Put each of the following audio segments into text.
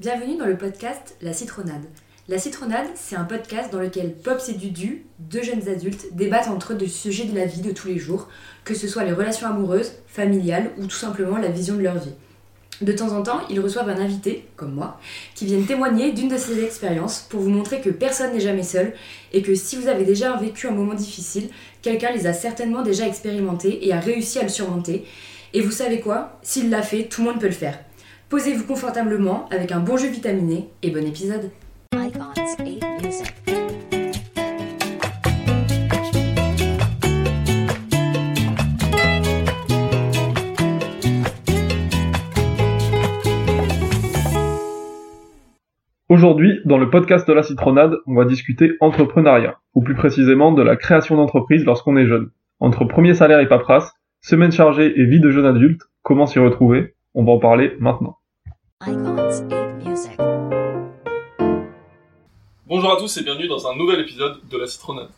Bienvenue dans le podcast La Citronade. La Citronade, c'est un podcast dans lequel Pops et Dudu, deux jeunes adultes, débattent entre eux de sujets de la vie de tous les jours, que ce soit les relations amoureuses, familiales ou tout simplement la vision de leur vie. De temps en temps, ils reçoivent un invité, comme moi, qui viennent témoigner d'une de ces expériences pour vous montrer que personne n'est jamais seul et que si vous avez déjà vécu un moment difficile, quelqu'un les a certainement déjà expérimentés et a réussi à le surmonter. Et vous savez quoi? S'il l'a fait, tout le monde peut le faire. Posez-vous confortablement avec un bon jeu vitaminé et bon épisode. Icons 8 Music. Aujourd'hui, dans le podcast de la citronade, on va discuter entrepreneuriat, ou plus précisément de la création d'entreprise lorsqu'on est jeune. Entre premier salaire et paperasse, semaine chargée et vie de jeune adulte, comment s'y retrouver? On va en parler maintenant. Icons 8 Music. Bonjour à tous et bienvenue dans un nouvel épisode de la citronade.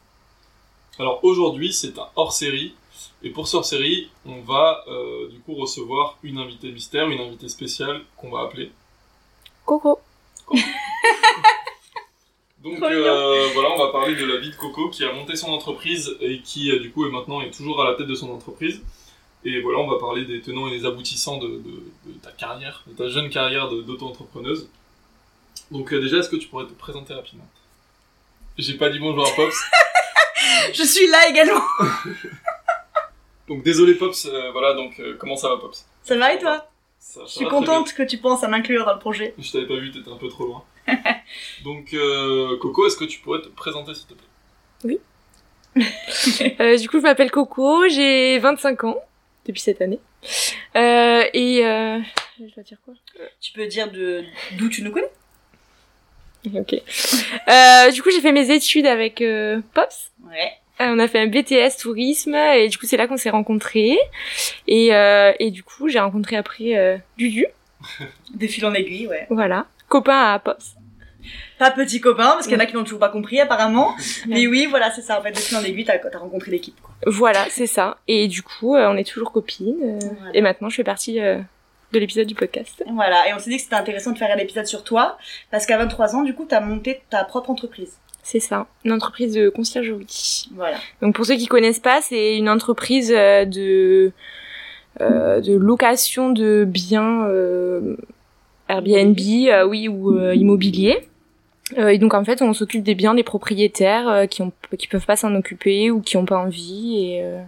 Alors aujourd'hui c'est un hors-série et pour ce hors-série on va euh, du coup recevoir une invitée mystère, une invitée spéciale qu'on va appeler. Coco. Donc euh, voilà on va parler de la vie de Coco qui a monté son entreprise et qui euh, du coup est maintenant est toujours à la tête de son entreprise. Et voilà on va parler des tenants et des aboutissants de, de- de ta carrière, de ta jeune carrière d'auto-entrepreneuse. Donc euh, déjà est-ce que tu pourrais te présenter rapidement? J'ai pas dit bonjour à Pops. Je suis là également. Donc désolé Pops, euh, voilà donc euh, comment ça va Pops? Ça va et toi? Ça- ça Je suis contente que tu penses à m'inclure dans le projet. Je t'avais pas vu, t'étais un peu trop loin. donc euh, Coco, est-ce que tu pourrais te présenter s'il te plaît? Euh, du coup, je m'appelle Coco, j'ai 25 ans depuis cette année. Euh, et euh, je dois dire quoi? Tu peux dire de d'où tu nous connais? Ok. Euh, du coup, j'ai fait mes études avec euh, Pops. Ouais. Euh, on a fait un BTS tourisme et du coup, c'est là qu'on s'est rencontrés. Et, euh, et du coup, j'ai rencontré après euh, Dudu, De fil en aiguille, ouais. voilà, copain à Pops. Pas petit copain, parce qu'il y en a qui n'ont toujours pas compris apparemment. Mais oui, voilà, c'est ça. En fait, de fil en aiguille, t'as rencontré l'équipe. Voilà, c'est ça. Et du coup, euh, on est toujours copines. euh, Voilà. Et maintenant, je fais partie euh, de l'épisode du podcast. Voilà, et on s'est dit que c'était intéressant de faire un épisode sur toi, parce qu'à 23 ans, du coup, t'as monté ta propre entreprise. C'est ça, une entreprise de conciergerie. Voilà. Donc pour ceux qui connaissent pas, c'est une entreprise euh, de euh, de location de biens euh, Airbnb, euh, oui, ou euh, immobilier. Euh, et donc en fait, on s'occupe des biens des propriétaires euh, qui ont qui peuvent pas s'en occuper ou qui ont pas envie et euh,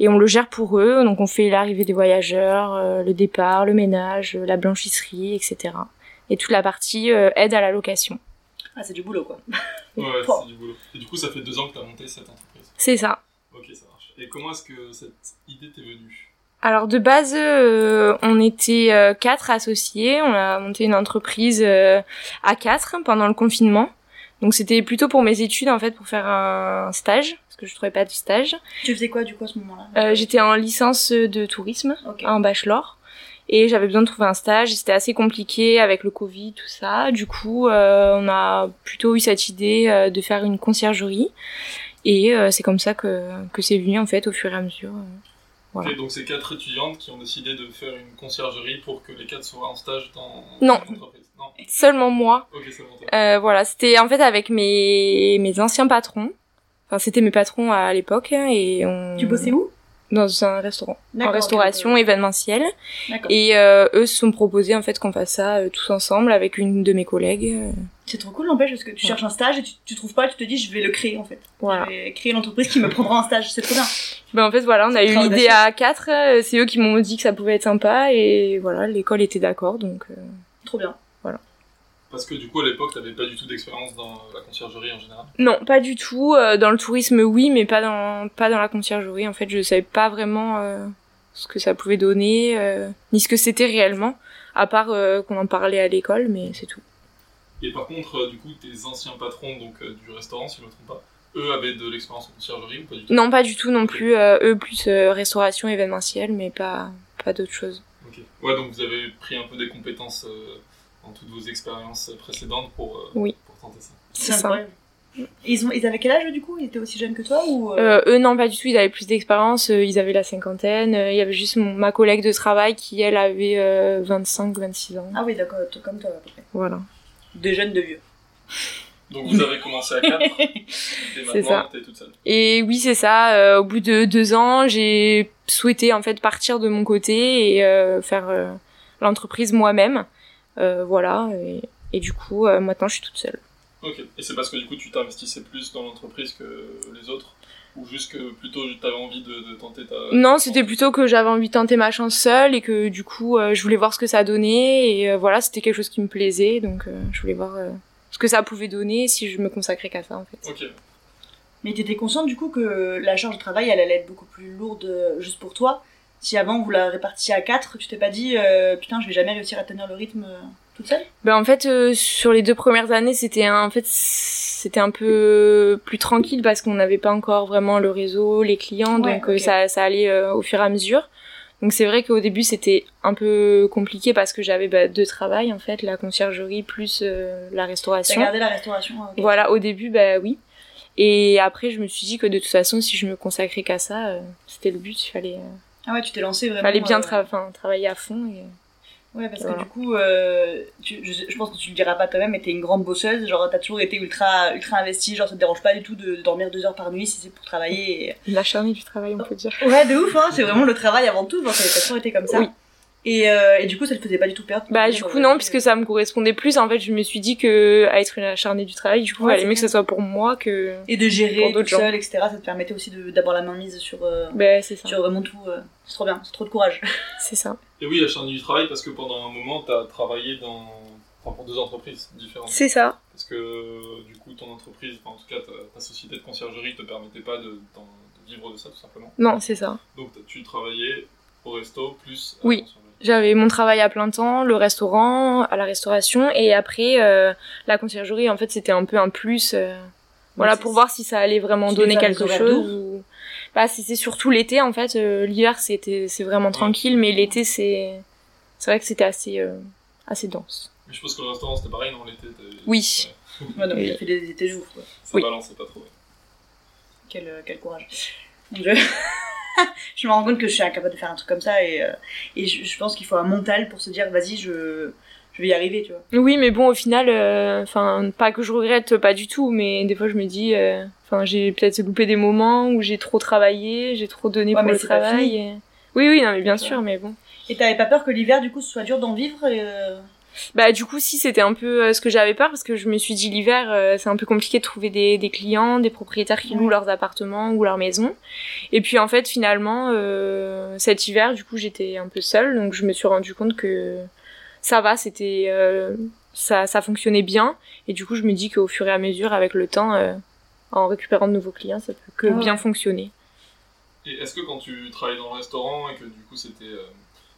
et on le gère pour eux. Donc on fait l'arrivée des voyageurs, euh, le départ, le ménage, la blanchisserie, etc. Et toute la partie euh, aide à la location. Ah, c'est du boulot, quoi. Ouais, Bon. c'est du boulot. Et du coup, ça fait deux ans que t'as monté cette entreprise. C'est ça. Ok, ça marche. Et comment est-ce que cette idée t'est venue? Alors de base, euh, on était euh, quatre associés. On a monté une entreprise euh, à quatre pendant le confinement. Donc c'était plutôt pour mes études en fait, pour faire un stage parce que je trouvais pas de stage. Tu faisais quoi, du coup, à ce moment-là? Euh, J'étais en licence de tourisme, Ok. en bachelor, et j'avais besoin de trouver un stage. C'était assez compliqué avec le Covid, tout ça. Du coup, euh, on a plutôt eu cette idée euh, de faire une conciergerie, et euh, c'est comme ça que que c'est venu en fait au fur et à mesure. Voilà. Donc c'est quatre étudiantes qui ont décidé de faire une conciergerie pour que les quatre soient en stage dans Non. l'entreprise. Non. Seulement moi. Ok, c'est bon. toi. Euh, voilà, c'était en fait avec mes mes anciens patrons. Enfin, c'était mes patrons à l'époque hein, et on Tu bossais où? Dans un restaurant, en restauration événementielle. D'accord. Et euh, eux se sont proposés en fait qu'on fasse ça euh, tous ensemble avec une de mes collègues. C'est trop cool, n'empêche, parce que tu Ouais. cherches un stage et tu, tu trouves pas, tu te dis, je vais le créer, en fait. voilà. Je vais créer l'entreprise qui me prendra en stage. C'est trop bien. Ben en fait voilà, on a eu l'idée à quatre. euh, C'est eux qui m'ont dit que ça pouvait être sympa et voilà, l'école était d'accord donc. euh, Trop bien. Parce que du coup, à l'époque, t'avais pas du tout d'expérience dans la conciergerie en général? Non, pas du tout. Euh, dans le tourisme, oui, mais pas dans pas dans la conciergerie. En fait, je savais pas vraiment euh, ce que ça pouvait donner, euh, ni ce que c'était réellement, à part euh, qu'on en parlait à l'école, mais c'est tout. Et par contre, euh, du coup, tes anciens patrons donc euh, du restaurant, si je me trompe pas, eux avaient de l'expérience en conciergerie ou pas du tout? Non, pas du tout non plus. euh, eux, plus euh, restauration événementielle, mais pas pas d'autre chose. Ok. Ouais, donc vous avez pris un peu des compétences euh, dans toutes vos expériences précédentes pour, euh, Oui. pour tenter ça. C'est ça. ils, ont, ils avaient quel âge du coup? Ils étaient aussi jeunes que toi ou euh, Euh, eux, non, pas du tout. Ils avaient plus d'expérience. euh, Ils avaient la cinquantaine. Euh, Il y avait juste mon- ma collègue de travail qui, elle, avait euh, 25, 26 ans. Ah oui, d'accord, comme toi à peu près. Voilà. De jeunes, de vieux. Donc vous avez commencé à 4 et C'est ça. maintenant t'es toute seule. Et oui, c'est ça. euh, au bout de deux ans, j'ai souhaité en fait partir de mon côté et euh, faire euh, l'entreprise moi-même. Voilà. Et, et du coup, maintenant, je suis toute seule. Ok. Et c'est parce que du coup tu t'investissais plus dans l'entreprise que les autres? Ou juste que plutôt t'avais envie de, de tenter ta... Non, c'était plutôt que j'avais envie de tenter ma chance seule et que du coup, euh, je voulais voir ce que ça donnait et euh, voilà, c'était quelque chose qui me plaisait, donc euh, je voulais voir euh, ce que ça pouvait donner si je me consacrais qu'à ça en fait. Ok. Mais t'étais consciente du coup que la charge de travail elle allait être beaucoup plus lourde juste pour toi? Si avant vous la répartissiez à 4, tu t'es pas dit euh, putain je vais jamais réussir à tenir le rythme toute seule? Ben en fait, euh, sur les deux premières années, c'était un, en fait c'était un peu plus tranquille parce qu'on n'avait pas encore vraiment le réseau, les clients, Ouais, donc euh, ok. ça, ça allait euh, au fur et à mesure. Donc c'est vrai qu'au début c'était un peu compliqué parce que j'avais bah, deux travails en fait, la conciergerie plus euh, la T'as restauration. gardé la restauration hein, ok. Voilà, au début, bah oui. Et après, je me suis dit que de toute façon, si je me consacrais qu'à ça, euh, c'était le but. Il fallait, euh, Ah ouais, tu t'es lancé vraiment. fallait bien tra- travailler à fond. Et... Ouais, parce Voilà. que du coup, euh, tu, je, je pense que tu le diras pas toi-même, mais t'es une grande bosseuse. Genre, t'as toujours été ultra, ultra investie. Genre, ça te dérange pas du tout de, de dormir deux heures par nuit si c'est pour travailler. et- L'acharné du travail, on peut dire. Ouais, de ouf, hein. C'est vraiment le travail avant tout. Genre, ça t'as toujours été comme ça. Oui. Et, euh, et du coup, ça te faisait pas du tout perdre. Bah, du coup, non, puisque ça me correspondait plus. En fait, je me suis dit que à être une acharnée du travail, du coup, Ouais, il mieux que ce soit pour moi que. Et de gérer Pour tout gens. seul, etc. Ça te permettait aussi de- d'avoir la main mise sur, euh, c'est ça. sur vraiment tout. euh, C'est trop bien, c'est trop de courage. C'est ça. Et oui, acharné du travail parce que pendant un moment t'as travaillé dans... Enfin, pour deux entreprises différentes. C'est ça. Parce que du coup ton entreprise, enfin, en tout cas ta, ta société de conciergerie te permettait pas de, vivre de ça tout simplement. Non, c'est ça. Donc t'as- tu travaillais au resto plus à Oui. J'avais mon travail à plein temps, le restaurant, à la restauration, et après, euh, la conciergerie, en fait, c'était un peu un plus. euh, voilà, pour voir si ça allait vraiment Tu donner quelque chose. Ou... Bah, c'est surtout l'été, en fait. euh, L'hiver, c'était c'est vraiment tranquille, mais l'été, c'est c'est vrai que c'était assez, euh, assez dense. Mais je pense que le restaurant c'était pareil, non L'été Oui. Ouais, Ouais, donc, t'as fait des étés ouf, quoi. ça Oui. balançait pas trop. Quel, euh, quel courage. Dieu. je me rends compte que je suis incapable de faire un truc comme ça et, euh, et je, je pense qu'il faut un mental pour se dire vas-y, je, je vais y arriver, tu vois. Oui, mais bon, au final, euh, enfin, pas que je regrette, pas du tout, mais des fois, je me dis, euh, enfin, j'ai peut-être loupé des moments où j'ai trop travaillé, j'ai trop donné Ouais, pour le travail. et- Oui, oui, non, mais bien sûr, mais bon. Et t'avais pas peur que l'hiver, du coup, ce soit dur d'en vivre et, euh, Bah du coup si c'était un peu euh, ce que j'avais peur parce que je me suis dit l'hiver euh, c'est un peu compliqué de trouver des, des clients, des propriétaires qui louent leurs appartements ou leurs maisons. Et puis en fait finalement euh, cet hiver du coup j'étais un peu seule donc je me suis rendu compte que ça va c'était euh, ça ça fonctionnait bien et du coup je me dis qu'au fur et à mesure avec le temps euh, en récupérant de nouveaux clients ça peut que Ah ouais. bien fonctionner. Et est-ce que quand tu travaillais dans le restaurant et que du coup c'était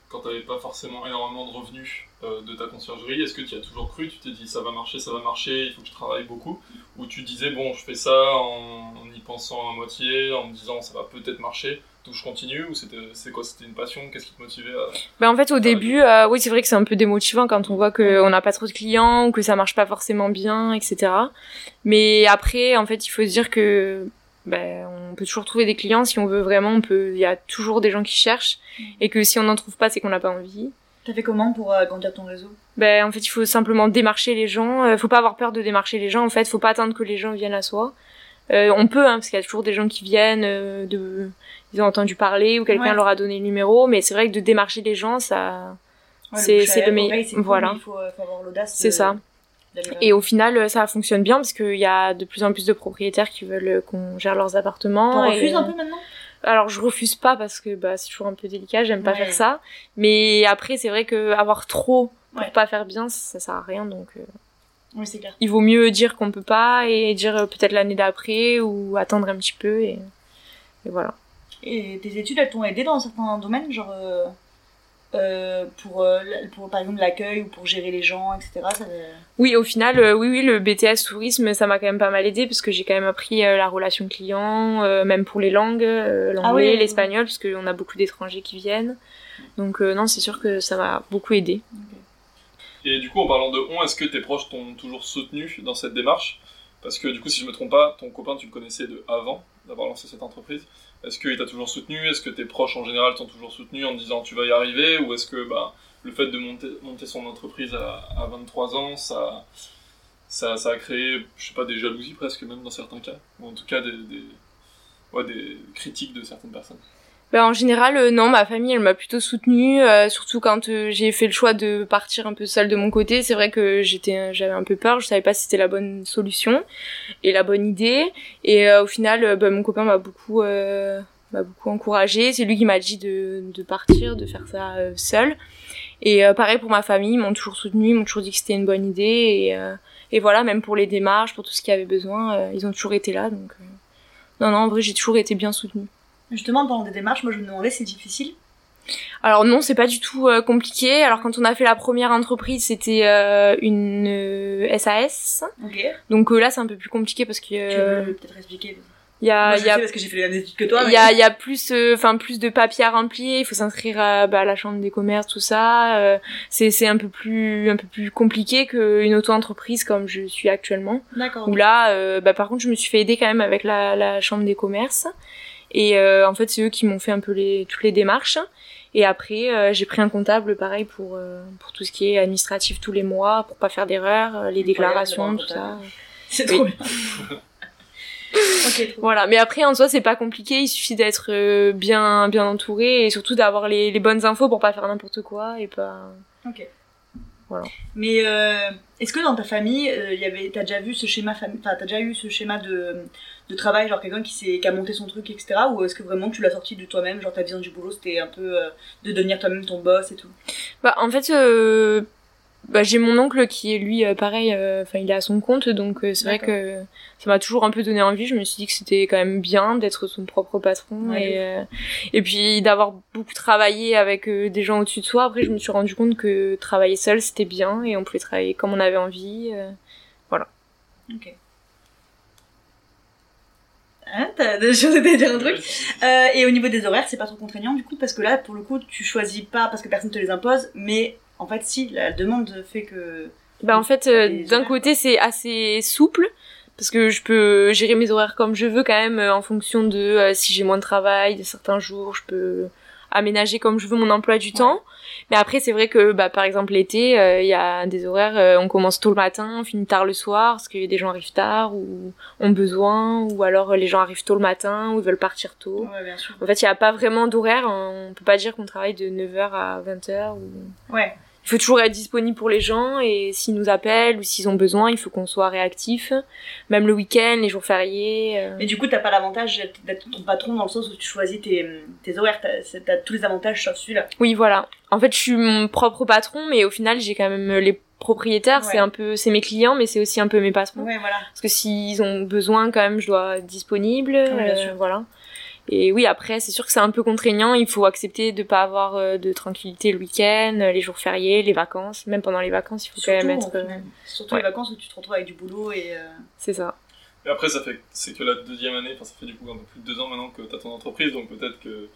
quand t'avais pas forcément énormément de revenus euh, de ta conciergerie, est-ce que tu as toujours cru, tu t'es dit ça va marcher, ça va marcher, il faut que je travaille beaucoup? Ou tu disais bon je fais ça en, en y pensant à moitié, en me disant ça va peut-être marcher, donc je continue? Ou c'était c'est quoi C'était une passion? Qu'est-ce qui te motivait à... Ben en fait au début, euh, oui c'est vrai que c'est un peu démotivant quand on voit qu'on n'a pas trop de clients ou que ça marche pas forcément bien, etc. Mais après en fait il faut se dire que ben, on peut toujours trouver des clients si on veut vraiment, on peut, il y a toujours des gens qui cherchent et que si on n'en trouve pas c'est qu'on n'a pas envie. T'as fait comment pour euh, agrandir ton réseau? Ben en fait il faut simplement démarcher les gens, euh, faut pas avoir peur de démarcher les gens en fait, faut pas attendre que les gens viennent à soi. Euh, on peut hein, parce qu'il y a toujours des gens qui viennent euh, de ils ont entendu parler ou quelqu'un Ouais. leur a donné le numéro mais c'est vrai que de démarcher les gens ça Ouais, C'est- le meilleur- voilà. Il faut, euh, faut avoir l'audace. C'est de- ça. Et au final, euh, ça fonctionne bien parce qu'il y a de plus en plus de propriétaires qui veulent euh, qu'on gère leurs appartements. Et, refuses euh, un peu maintenant? Alors je refuse pas parce que bah, c'est toujours un peu délicat, j'aime pas Ouais. faire ça. Mais après, c'est vrai que avoir trop pour Ouais. pas faire bien, ça sert à rien. Donc euh, Oui, c'est clair. il vaut mieux dire qu'on peut pas et dire euh, peut-être l'année d'après ou attendre un petit peu et, et voilà. Et tes études, elles t'ont aidé dans certains domaines, genre euh, euh, pour, euh, pour par exemple l'accueil ou pour gérer les gens, etc. Ça, Oui, au final, euh, oui, oui, le BTS tourisme, ça m'a quand même pas mal aidé parce que j'ai quand même appris euh, la relation client, euh, même pour les langues, euh, l'anglais, Ah oui, oui, l'espagnol, parce qu'on a beaucoup d'étrangers qui viennent. Donc euh, non, c'est sûr que ça m'a beaucoup aidé. Et du coup en parlant de on, est-ce que tes proches t'ont toujours soutenu dans cette démarche? Parce que du coup, si je me trompe pas, ton copain, tu le connaissais de avant d'avoir lancé cette entreprise. Est-ce qu'il t'a toujours soutenu? Est-ce que tes proches en général t'ont toujours soutenu en disant tu vas y arriver? Ou est-ce que bah, le fait de monter, son entreprise à, à 23 ans, ça, ça, a créé, pas, des jalousies presque, même dans certains cas? Ou en tout cas des, des, des critiques de certaines personnes? Ben, en général, euh, non, ma famille, elle m'a plutôt soutenue, euh, surtout quand euh, j'ai fait le choix de partir un peu seule de mon côté. C'est vrai que j'étais, j'avais un peu peur, je savais pas si c'était la bonne solution et la bonne idée. Et euh, au final, ben, mon copain m'a beaucoup, m'a beaucoup encouragé. C'est lui qui m'a dit de, de partir, de faire ça seule. Et pareil pour ma famille, ils m'ont toujours soutenu, ils m'ont toujours dit que c'était une bonne idée. Et, et voilà, même pour les démarches, pour tout ce qu'il y avait besoin, ils ont toujours été là. Donc, non, non, en vrai, j'ai toujours été bien soutenue. Justement, pendant des démarches, moi je me demandais, c'est difficile. Alors non, c'est pas du tout euh, compliqué. Alors quand on a fait la première entreprise, c'était euh, une euh, SAS. Ok. Donc euh, là, c'est un peu plus compliqué parce que Tu euh, veux peut-être expliquer il y a Moi, je y a sais parce que j'ai fait les mêmes études que toi. il mais- y a, il y a plus euh, enfin plus de papiers à remplir, il faut s'inscrire à, bah, à la chambre des commerces tout ça, euh, c'est c'est un peu plus un peu plus compliqué qu'une auto-entreprise comme je suis actuellement. D'accord. Où là euh, bah par contre, je me suis fait aider quand même avec la la chambre des commerces et euh, en fait, c'est eux qui m'ont fait un peu les toutes les démarches. Et après, euh, j'ai pris un comptable, pareil, pour, euh, pour tout ce qui est administratif tous les mois, pour pas faire d'erreurs, euh, les déclarations, tout ça. C'est Oui. trop bien. ok, trop Voilà, mais après en soi c'est pas compliqué, il suffit d'être bien bien entouré et surtout d'avoir les, les bonnes infos pour pas faire n'importe quoi et pas. Ok. Voilà. Mais est-ce que dans ta famille, il y avait, t'as déjà vu ce schéma, enfin t'as déjà eu ce schéma de, de travail, genre quelqu'un qui s'est, qui a monté son truc, etc. Ou est-ce que vraiment tu l'as sorti de toi-même, genre ta vision du boulot, c'était un peu euh, de devenir toi-même ton boss et tout? Bah en fait euh, bah, j'ai mon oncle qui est lui euh, pareil, euh, enfin il est à son compte donc c'est vrai que ça m'a toujours un peu donné envie. Je me suis dit que c'était quand même bien d'être son propre patron Ouais, et et puis d'avoir beaucoup travaillé avec des gens au-dessus de soi. Après je me suis rendu compte que travailler seul c'était bien et on pouvait travailler comme on avait envie. euh. Ok. Hein, t'as des choses à dire un truc Euh, et au niveau des horaires, c'est pas trop contraignant du coup, parce que là, pour le coup, tu choisis pas parce que personne te les impose, mais en fait, si, la demande fait que. Bah en fait, euh, d'un côté c'est assez souple parce que je peux gérer mes horaires comme je veux quand même en fonction de euh, si j'ai moins de travail, de certains jours, je peux aménager comme je veux mon emploi du temps. Mais après c'est vrai que bah par exemple l'été, euh, il y a des horaires, euh, on commence tôt le matin, on finit tard le soir parce que des gens arrivent tard ou ont besoin ou alors euh, les gens arrivent tôt le matin ou ils veulent partir tôt. Ouais, bien sûr. En fait, il n'y a pas vraiment d'horaire, on peut pas dire qu'on travaille de 9h à 20h ou Ouais. Il faut toujours être disponible pour les gens et s'ils nous appellent ou s'ils ont besoin, il faut qu'on soit réactif. Même le week-end, les jours fériés. euh. Mais du coup, t'as pas l'avantage d'être- ton patron dans le sens où tu choisis tes, tes horaires, t'as tous les avantages sauf celui-là. Oui, voilà. En fait, je suis mon propre patron, mais au final, j'ai quand même les propriétaires. Ouais. C'est un peu, c'est mes clients, mais c'est aussi un peu mes patrons. Ouais, voilà. Parce que s'ils ont besoin, quand même, je dois être disponible. bien euh, sûr. voilà. Et oui, après, c'est sûr que c'est un peu contraignant. Il faut accepter de pas avoir euh, de tranquillité le week-end, les jours fériés, les vacances. Même pendant les vacances, il faut Surtout, quand même être. euh. Surtout ouais. les vacances où tu te retrouves avec du boulot et. euh, C'est ça. Et après, ça fait, c'est que la deuxième année, enfin, ça fait du coup un peu plus de deux ans maintenant que tu as ton entreprise, donc peut-être que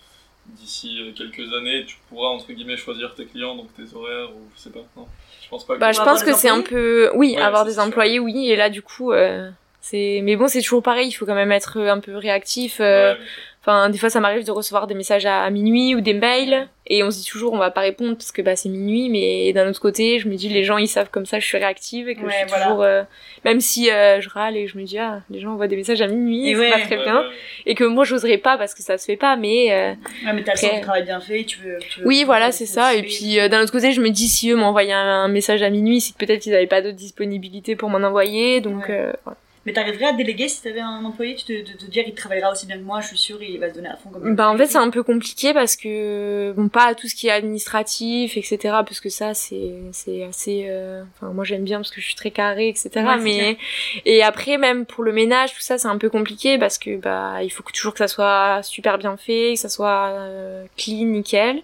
d'ici euh, quelques années, tu pourras, entre guillemets, choisir tes clients, donc tes horaires, ou je sais pas, non Je pense pas que... Bah, je pense que c'est un peu, oui, Ouais, avoir des sûr. employés, oui, et là, du coup, euh, c'est, mais bon, c'est toujours pareil, il faut quand même être un peu réactif. euh, Ouais, mais- Enfin, des fois, ça m'arrive de recevoir des messages à, à minuit ou des mails, et on se dit toujours, on va pas répondre parce que bah c'est minuit, mais d'un autre côté, je me dis, les gens, ils savent comme ça, je suis réactive et que Ouais, je suis voilà. toujours, euh, même si euh, je râle et je me dis, ah, les gens envoient des messages à minuit, Et c'est ouais. pas très Ouais, bien, et que moi, j'oserais pas parce que ça se fait pas, mais euh, Ouais, mais t'as le sens Après- du travail bien fait, tu veux. tu veux- oui, voilà, c'est ça. Et puis euh, d'un autre côté, je me dis si eux m'envoyaient un, un message à minuit, c'est que peut-être ils avaient pas d'autre disponibilité pour m'en envoyer. Donc Ouais. euh, voilà. Mais t'arriverais à déléguer si t'avais un employé, tu te, de te dire il travaillera aussi bien que moi, je suis sûre, il va se donner à fond comme bah en fait c'est un peu compliqué parce que bon pas tout ce qui est administratif etc parce que ça c'est c'est assez euh, enfin moi j'aime bien parce que je suis très carrée etc Ouais, mais et après même pour le ménage tout ça c'est un peu compliqué parce que bah il faut que, toujours que ça soit super bien fait que ça soit euh, clean nickel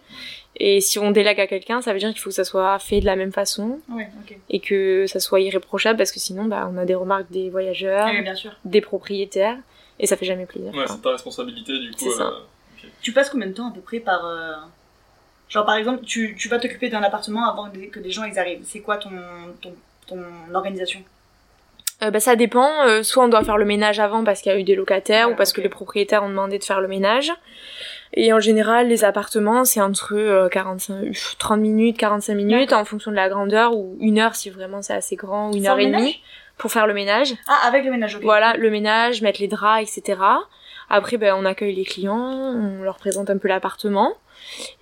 et si on délègue à quelqu'un ça veut dire qu'il faut que ça soit fait de la même façon Ouais, ok. et que ça soit irréprochable parce que sinon bah on a des remarques des voyageurs, Ouais, bien sûr. des propriétaires et ça fait jamais plaisir. Ouais, c'est ta responsabilité, du coup. C'est ça. euh, Tu passes combien de temps à peu près par. euh, Genre par exemple, tu, tu vas t'occuper d'un appartement avant que des- gens ils arrivent. C'est quoi ton, ton, ton organisation? Euh, bah, ça dépend. Euh, soit on doit faire le ménage avant parce qu'il y a eu des locataires Ouais, ou parce que les propriétaires ont demandé de faire le ménage. Et en général, les appartements, c'est entre euh, 45, pff, 30 minutes, 45 minutes en fonction de la grandeur ou une heure si vraiment c'est assez grand ou une Sans heure et demie pour faire le ménage. Ah, avec le ménage, ok. Voilà, le ménage, mettre les draps, etc. Après, ben, on accueille les clients, on leur présente un peu l'appartement.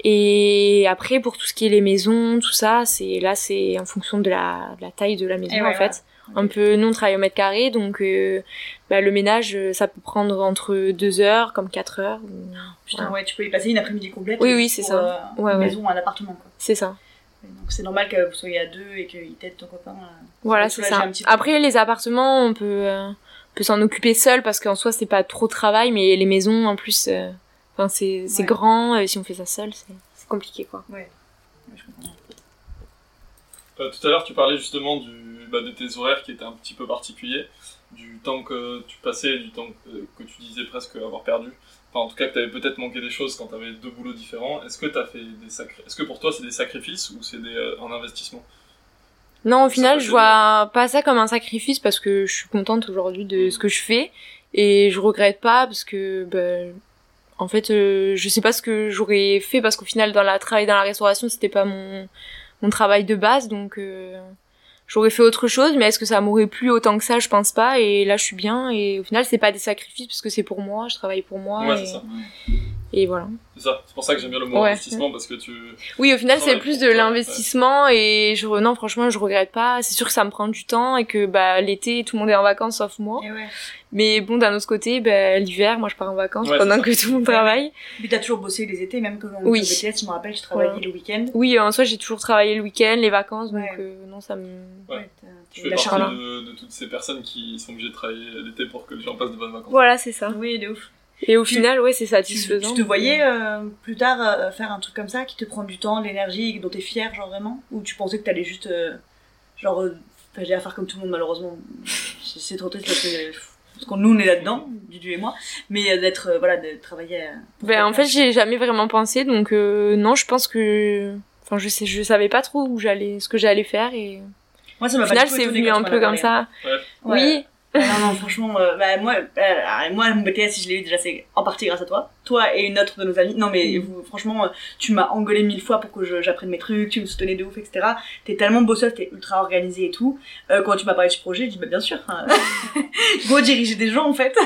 Et après, pour tout ce qui est les maisons, tout ça, c'est là, c'est en fonction de la, de la taille de la maison, ouais, en fait. Un peu, nous, on travaille au mètre carré, donc euh, bah, le ménage, euh, ça peut prendre entre deux heures, comme quatre heures. ou- Putain, ouais, tu peux y passer une après-midi complète. Oui, euh, oui, c'est ça. euh, Ouais, une ouais. maison, un appartement, quoi. C'est ça. Donc c'est normal que vous soyez à deux et qu'il t'aide ton copain. euh, Voilà, c'est ça. Après, les appartements, on peut, euh, on peut s'en occuper seul parce qu'en soi, c'est pas trop de travail, mais les maisons, en plus, enfin, c'est c'est Ouais. grand, et si on fait ça seul, c'est compliqué, quoi. Ouais, je comprends. Euh, tout à l'heure, tu parlais justement du, bah, de tes horaires qui étaient un petit peu particuliers, du temps que tu passais, du temps que, que tu disais presque avoir perdu. Enfin, en tout cas, que tu avais peut-être manqué des choses quand tu avais deux boulots différents. Est-ce que t'as fait des sacri... Est-ce que pour toi, c'est des sacrifices ou c'est euh, un investissement? Non, au final, je vois pas ça comme un sacrifice parce que je suis contente aujourd'hui de ce que je fais et je regrette pas parce que, ben, en fait, euh, je sais pas ce que j'aurais fait parce qu'au final, dans la travail dans la restauration, c'était pas mon mon travail de base, donc euh, j'aurais fait autre chose. Mais est-ce que ça m'aurait plu autant que ça? Je pense pas. Et là, je suis bien. Et au final, c'est pas des sacrifices parce que c'est pour moi. Je travaille pour moi. Ouais, et. Et voilà. C'est ça. C'est pour ça que j'aime bien le mot Ouais. investissement parce que tu. Oui, au final, c'est plus de l'investissement et je, non, franchement, je regrette pas. C'est sûr que ça me prend du temps et que, bah, l'été, tout le monde est en vacances sauf moi. Et ouais. Mais bon, d'un autre côté, bah, l'hiver, moi, je pars en vacances Ouais, pendant que tout le monde travaille. Puis t'as toujours bossé les étés, même quand on Oui. au BTS, je me rappelle, je travaillais le week-end. Oui, en soi, j'ai toujours travaillé le week-end, les vacances, donc, euh, non, ça me... Ouais. Ouais, t'as- Je fais la partie charlotte. de, de toutes ces personnes qui sont obligées de travailler l'été pour que les gens passent de bonnes vacances. Voilà, c'est ça. Oui, de ouf. Et au Tu- final, ouais, c'est satisfaisant. tu te voyais euh, plus tard euh, faire un truc comme ça qui te prend du temps, de l'énergie, et dont t'es fier, genre vraiment? Ou tu pensais que t'allais juste, euh, genre, euh, enfin, j'ai à faire comme tout le monde, malheureusement. C'est trop triste parce que, parce que nous, on est là-dedans, Dudu et moi, mais euh, d'être, euh, voilà, de travailler. Ben, en fait, j'ai jamais vraiment pensé, donc, euh, non, je pense que, enfin, je sais, je savais pas trop où j'allais, ce que j'allais faire et moi, ça m'a au pas final, c'est venu un peu comme ça. Ouais. Oui. Non, non, franchement, euh, bah, moi, euh, moi, mon BTS, si je l'ai eu déjà, c'est en partie grâce à toi. Toi et une autre de nos amies. Non, mais vous, franchement, euh, tu m'as engueulé mille fois pour que je- j'apprenne mes trucs, tu me soutenais de ouf, etc. T'es tellement bosseuse, t'es ultra organisée et tout. Euh, quand tu m'as parlé de ce projet, j'ai dit, bah, bien sûr. hein. Go diriger des gens, en fait.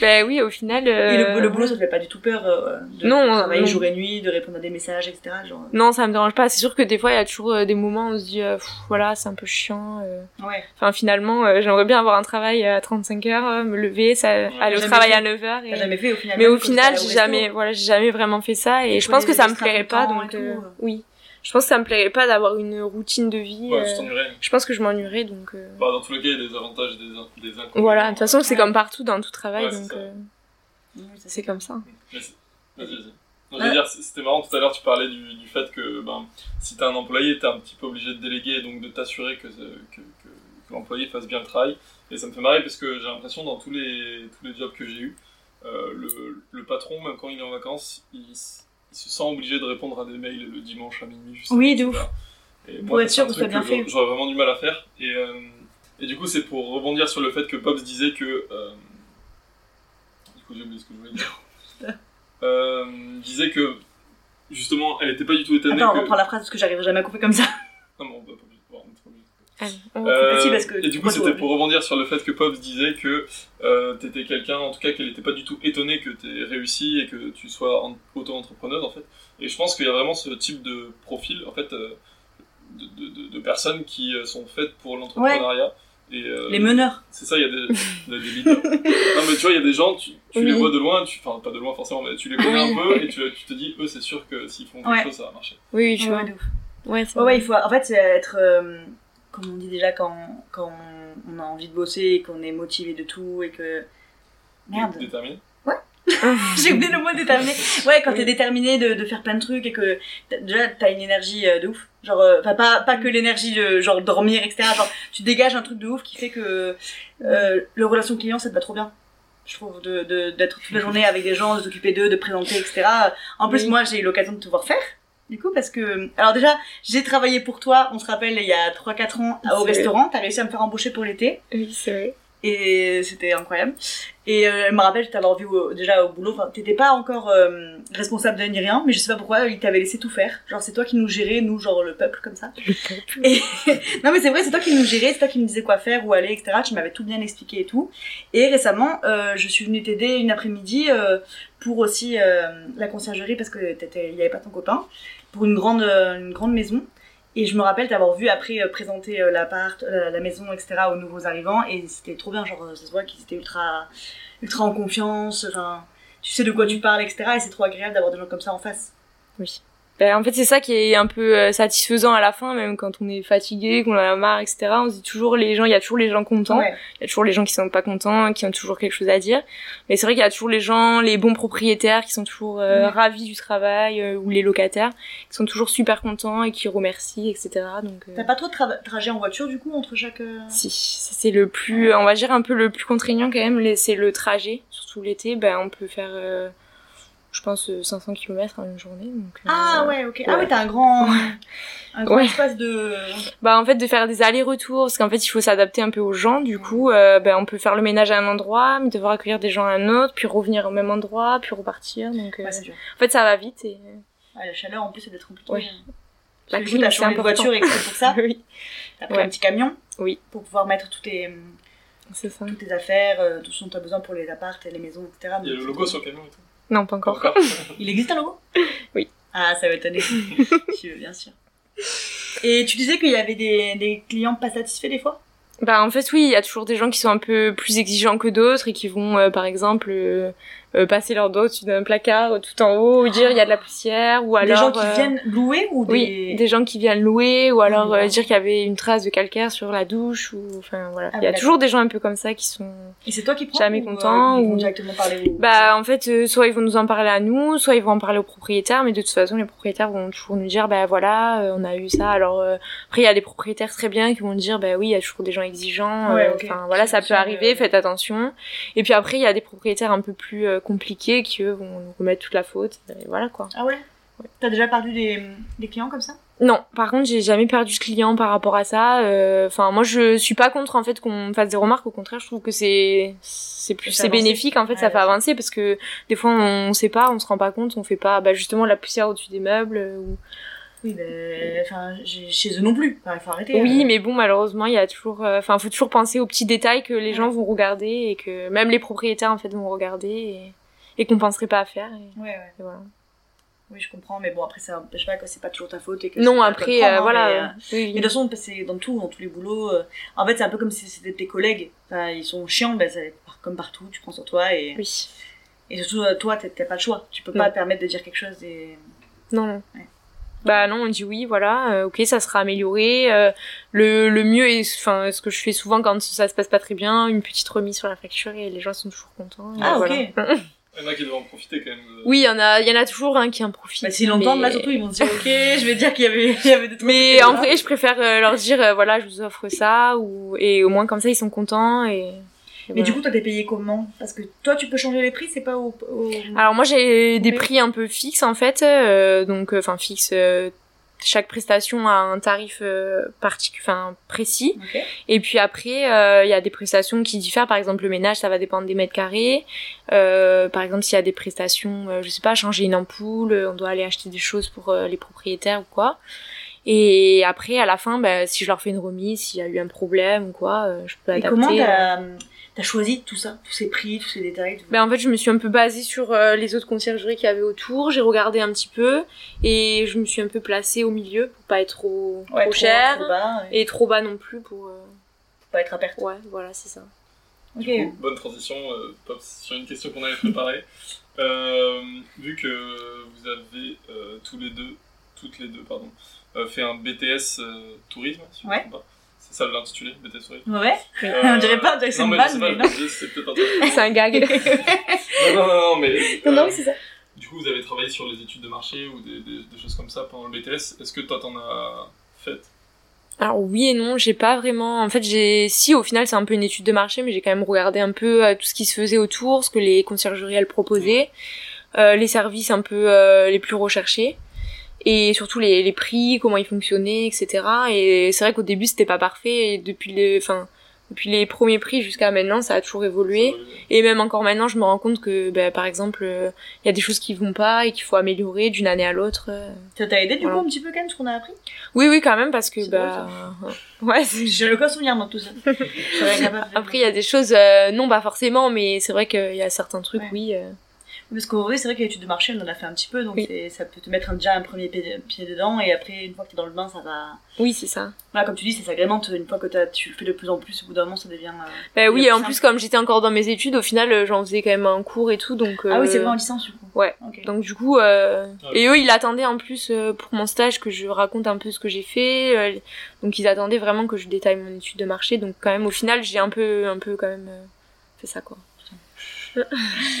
Ben oui, au final. Et euh, le, le boulot, ça te fait pas du tout peur euh, de Non, travailler non. jour et nuit, de répondre à des messages, etc. Genre, Non, ça me dérange pas. C'est sûr que des fois, il y a toujours euh, des moments où on se dit, euh, pff, voilà, c'est un peu chiant. euh. ouais. Enfin, finalement, euh, j'aimerais bien avoir un travail à 35 heures, euh, me lever, ça, aller au travail fait. à 9 heures. T'as Et... jamais fait au final. Mais au final, j'ai jamais, voilà, j'ai jamais vraiment fait ça. Et Il je pense que ça me plairait pas, et donc euh, oui. Je pense que ça me plairait pas d'avoir une routine de vie. Ouais, euh, tu. Je pense que je m'ennuierais, donc. euh, Bah, dans tous les cas, il y a des avantages et des, in- des inconvénients. Voilà, de toute façon, c'est Ouais. comme partout dans tout travail, Ouais, donc euh, c'est comme ça. Vas-y, vas-y. C'était marrant tout à l'heure, tu parlais du, du fait que ben, si t'es un employé, t'es un petit peu obligé de déléguer et donc de t'assurer que, que, que, que l'employé fasse bien le travail. Et ça me fait marrer parce que j'ai l'impression dans tous les, tous les jobs que j'ai eu, euh, le, le patron, même quand il est en vacances, il, s- il se sent obligé de répondre à des mails le dimanche à minuit. justement, Oui, de ouf. Et Pour moi, être sûr que truc soit bien fait. J'aurais vraiment du mal à faire. Et, euh, et du coup, c'est pour rebondir sur le fait que Pops disait que. euh, du coup, j'ai oublié ce que je voulais dire. Euh, disait que justement, elle était pas du tout étonnée Attends, on que. reprend la phrase parce que j'arrive jamais à couper comme ça. Non, mais on va pas obligé de voir, on est Euh, Ah, si, parce que et du coup, je c'était pour rebondir sur le fait que Pops disait que euh, t'étais quelqu'un, en tout cas, qu'elle était pas du tout étonnée que t'aies réussi et que tu sois en- auto-entrepreneuse, en fait. Et je pense qu'il y a vraiment ce type de profil, en fait, euh, de, de- personnes qui euh, sont faites pour l'entrepreneuriat. Et, euh, Les meneurs. c'est ça, il y a des, il y a des leaders. non, mais tu vois, il y a des gens, tu, tu les vois de loin, enfin, pas de loin forcément, mais tu les connais un peu et tu, tu te dis, eux, c'est sûr que s'ils font quelque Ouais. chose, ça va marcher. Oui, tu Ouais, vois. Ouais, c'est Ouais, vrai. ouais, il faut. En fait, c'est être. Comme on dit déjà, quand, quand on a envie de bosser et qu'on est motivé de tout et que. Merde. Déterminé. J'ai oublié le mot déterminé. Ouais, quand Oui. t'es déterminé de, de faire plein de trucs et que t'as- déjà t'as une énergie euh, de ouf. Genre, euh, enfin, pas, pas que l'énergie de genre dormir, etc. Genre, tu dégages un truc de ouf qui fait que euh, le relation client, ça te va trop bien. Je trouve de de- d'être toute la journée avec des gens, de s'occuper d'eux, de présenter, etc. En plus, Oui. moi, j'ai eu l'occasion de te voir faire. Du coup, parce que, alors déjà, j'ai travaillé pour toi, on se rappelle, il y a 3-4 ans, au restaurant. T'as réussi à me faire embaucher pour l'été. Oui, c'est vrai. Et c'était incroyable. Et euh, je me rappelle, je t'avais vu au- déjà au boulot. Enfin, t'étais pas encore euh, responsable de ni rien, mais je sais pas pourquoi, il t'avait laissé tout faire. Genre, c'est toi qui nous gérais, nous, genre le peuple, comme ça. Le peuple. Et non, mais c'est vrai, c'est toi qui nous gérais, c'est toi qui me disais quoi faire, où aller, etc. Tu m'avais tout bien expliqué et tout. Et récemment, euh, je suis venue t'aider une après-midi pour aussi la conciergerie parce que t'étais, il y avait pas ton copain, pour une grande, euh, une grande maison. Et je me rappelle t'avoir vu après euh, présenter euh, l'appart, la maison, etc. aux nouveaux arrivants. Et c'était trop bien, genre, ça se voit qu'ils étaient ultra, ultra en confiance. Enfin, tu sais de quoi tu parles, etc. Et c'est trop agréable d'avoir des gens comme ça en face. Oui. Ben, en fait, c'est ça qui est un peu euh, satisfaisant à la fin, même quand on est fatigué, qu'on en a marre, etc. On se dit toujours les gens, il y a toujours les gens contents. Ouais. Il y a toujours les gens qui sont pas contents, qui ont toujours quelque chose à dire. Mais c'est vrai qu'il y a toujours les gens, les bons propriétaires qui sont toujours euh, Ouais. ravis du travail, euh, ou les locataires qui sont toujours super contents et qui remercient, etc. Donc, euh, T'as pas trop de tra- trajet en voiture du coup entre chaque. euh, si, c'est le plus, on va dire un peu le plus contraignant quand même, c'est le trajet. Surtout l'été, ben on peut faire, euh, je pense, euh, 500 km en une journée. Donc, euh, Ah ouais, ok. Ah Ouais. t'as un grand, un grand Ouais. espace de. Bah en fait de faire des allers-retours parce qu'en fait il faut s'adapter un peu aux gens du coup euh, ben, on peut faire le ménage à un endroit mais devoir accueillir des gens à un autre puis revenir au même endroit puis repartir donc euh, Ouais, en fait ça va vite et Ouais, la chaleur en plus, ça doit être compliqué. Ouais. La clim, t'as c'est important. voiture et c'est pour ça. oui T'as pris Ouais. un petit camion. Oui. Pour pouvoir mettre toutes tes, c'est ça toutes tes affaires, euh, tout ce dont t'as besoin pour les apparts et les maisons, etc. Il y a le logo sur le camion et tout. Non pas encore Encore. Il existe un logo? Oui. Ah, ça va étonner. Si, bien sûr. Et tu disais qu'il y avait des, des clients pas satisfaits des fois? Bah en fait oui il y a toujours des gens qui sont un peu plus exigeants que d'autres et qui vont euh, par exemple euh, euh, passer leur dos au-dessus d'un placard euh, tout en haut ou dire il y a de la poussière ou alors Des gens qui euh, viennent louer ou des. oui, des gens qui viennent louer ou alors euh, dire qu'il y avait une trace de calcaire sur la douche ou enfin voilà. Ah, il y a toujours des gens un peu comme ça qui sont Et c'est toi qui prends Jamais ou, euh, content, ils vont ou- directement parler. Bah en fait, euh, soit ils vont nous en parler à nous, soit ils vont en parler aux propriétaires, mais de toute façon les propriétaires vont toujours nous dire bah voilà, euh, on a eu ça. Alors euh, après il y a des propriétaires très bien qui vont dire bah oui, il y a toujours des gens exigeants. Ouais, euh. Enfin voilà, ça peut arriver, euh, faites attention. Et puis après il y a des propriétaires un peu plus euh, compliqués qui eux vont nous remettre toute la faute. Et voilà quoi. Ah ouais? T'as déjà perdu des, des clients comme ça? Non, par contre, j'ai jamais perdu de client par rapport à ça. Euh, Enfin, moi, je suis pas contre en fait qu'on me fasse des remarques. Au contraire, je trouve que c'est c'est plus c'est bénéfique. En fait, Ouais, ça fait ouais. avancer parce que des fois, on sait pas, on se rend pas compte, on fait pas bah, justement la poussière au-dessus des meubles. euh, ou- Oui, ben, enfin, chez eux non plus. Enfin, il faut arrêter. Oui, euh. mais bon, malheureusement, il y a toujours, euh, enfin, faut toujours penser aux petits détails que les gens vont regarder et que même les propriétaires en fait vont regarder et, et qu'on penserait pas à faire. Et, Ouais, ouais. et voilà. Oui, je comprends, mais bon, après, ça n'empêche pas que c'est pas toujours ta faute et que Non, après, euh, hein, voilà. mais, euh, oui, oui. Mais de toute façon, c'est dans tout, dans tous les boulots. euh, En fait, c'est un peu comme si c'était tes collègues. Enfin, ils sont chiants, ben, comme partout, tu prends sur toi et, Oui. et surtout, toi, t'as t'as pas le choix. Tu peux Non. pas te permettre de dire quelque chose et. Non, non. Ouais. Bah non, on dit oui, voilà, euh, ok, ça sera amélioré. euh, le, le mieux est, enfin, ce que je fais souvent quand ça se passe pas très bien, une petite remise sur la facture et les gens sont toujours contents. Ah, voilà. ok. Il y en a qui doivent en profiter quand même. de- Oui, il y en a, il y en a toujours un qui en profite. Bah, s'ils l'entendent, mais- là, surtout, ils vont se dire, ok, je vais dire qu'il y avait, il y avait des trucs. Mais en vrai, je préfère euh, leur dire, euh, voilà, je vous offre ça, ou et au moins comme ça, ils sont contents et. Et Mais voilà. du coup, toi, t'es payé comment? Parce que toi, tu peux changer les prix, c'est pas au. au- Alors moi j'ai des prix un peu fixes en fait, euh, donc enfin fixe. euh, chaque prestation a un tarif euh, particulier, enfin précis. Ok. Et puis après, euh, il y a des prestations qui diffèrent. Par exemple, le ménage, ça va dépendre des mètres carrés. Euh, par exemple, s'il y a des prestations, euh, je sais pas, changer une ampoule, euh, on doit aller acheter des choses pour euh, les propriétaires ou quoi. Et après, à la fin, bah, si je leur fais une remise, s'il y a eu un problème ou quoi, euh, je peux Et adapter. comment euh. T'as as choisi tout ça Tous ces prix, tous ces détails tout- Ben en fait, je me suis un peu basée sur euh, les autres conciergeries qu'il y avait autour. J'ai regardé un petit peu et je me suis un peu placée au milieu pour pas être trop, Ouais, trop cher trop bas, et et trop bas non plus pour. euh, pas être à perte. Ouais, voilà, c'est ça. Coup, bonne transition, euh, Pops, sur une question qu'on avait préparée. Euh, vu que vous avez euh, tous les deux, toutes les deux, pardon, euh, fait un BTS euh, tourisme, si je me Ouais. trompe pas. C'est ça l'intitulé, BTS tourisme. Ouais. Euh, On dirait pas, on dirait que c'est non, une mais non. c'est peut-être un truc. C'est un gag. Non, non, non, non, mais. Non, non, euh, c'est ça. Du coup, vous avez travaillé sur les études de marché ou des, des- des choses comme ça pendant le BTS. Est-ce que toi, t'en as fait? Alors oui et non, j'ai pas vraiment. En fait, j'ai si au final c'est un peu une étude de marché, mais j'ai quand même regardé un peu euh, tout ce qui se faisait autour, ce que les conciergeries elles proposaient, euh, les services un peu euh, les plus recherchés. Et surtout les, les prix, comment ils fonctionnaient, etc. Et c'est vrai qu'au début c'était pas parfait et depuis les, enfin, depuis les premiers prix jusqu'à maintenant ça a toujours évolué. Et même encore maintenant, je me rends compte que, bah, par exemple, euh, il y a des choses qui vont pas et qu'il faut améliorer d'une année à l'autre. euh. Ça t'a aidé du Voilà. coup un petit peu quand même ce qu'on a appris? Oui, oui, quand même, parce que, bah, ouais, J'ai aucun souvenir moi de tout ça. Après, il y a des choses, euh, non, pas forcément, mais c'est vrai qu'il y a certains trucs, Ouais. oui. euh. Parce qu'aujourd'hui, c'est vrai que l'étude de marché, on en a fait un petit peu, donc Oui. ça peut te mettre un- déjà un premier pied, pied dedans, et après, une fois que t'es dans le bain, ça va. Oui, c'est ça. Voilà, comme tu dis, ça s'agrémente. Une fois que t'as- tu le fais de plus en plus, au bout d'un moment, ça devient. euh, Bah oui, et en plus comme j'étais encore dans mes études, au final, euh, j'en faisais quand même un cours et tout, donc. Ah oui, c'est euh, vrai en licence du coup. ouais. Donc du coup, euh... Ah et eux, ils attendaient en plus euh, pour mon stage que je raconte un peu ce que j'ai fait. euh, Donc ils attendaient vraiment que je détaille mon étude de marché. Donc quand même, au final, j'ai un peu, un peu quand même euh, fait ça quoi.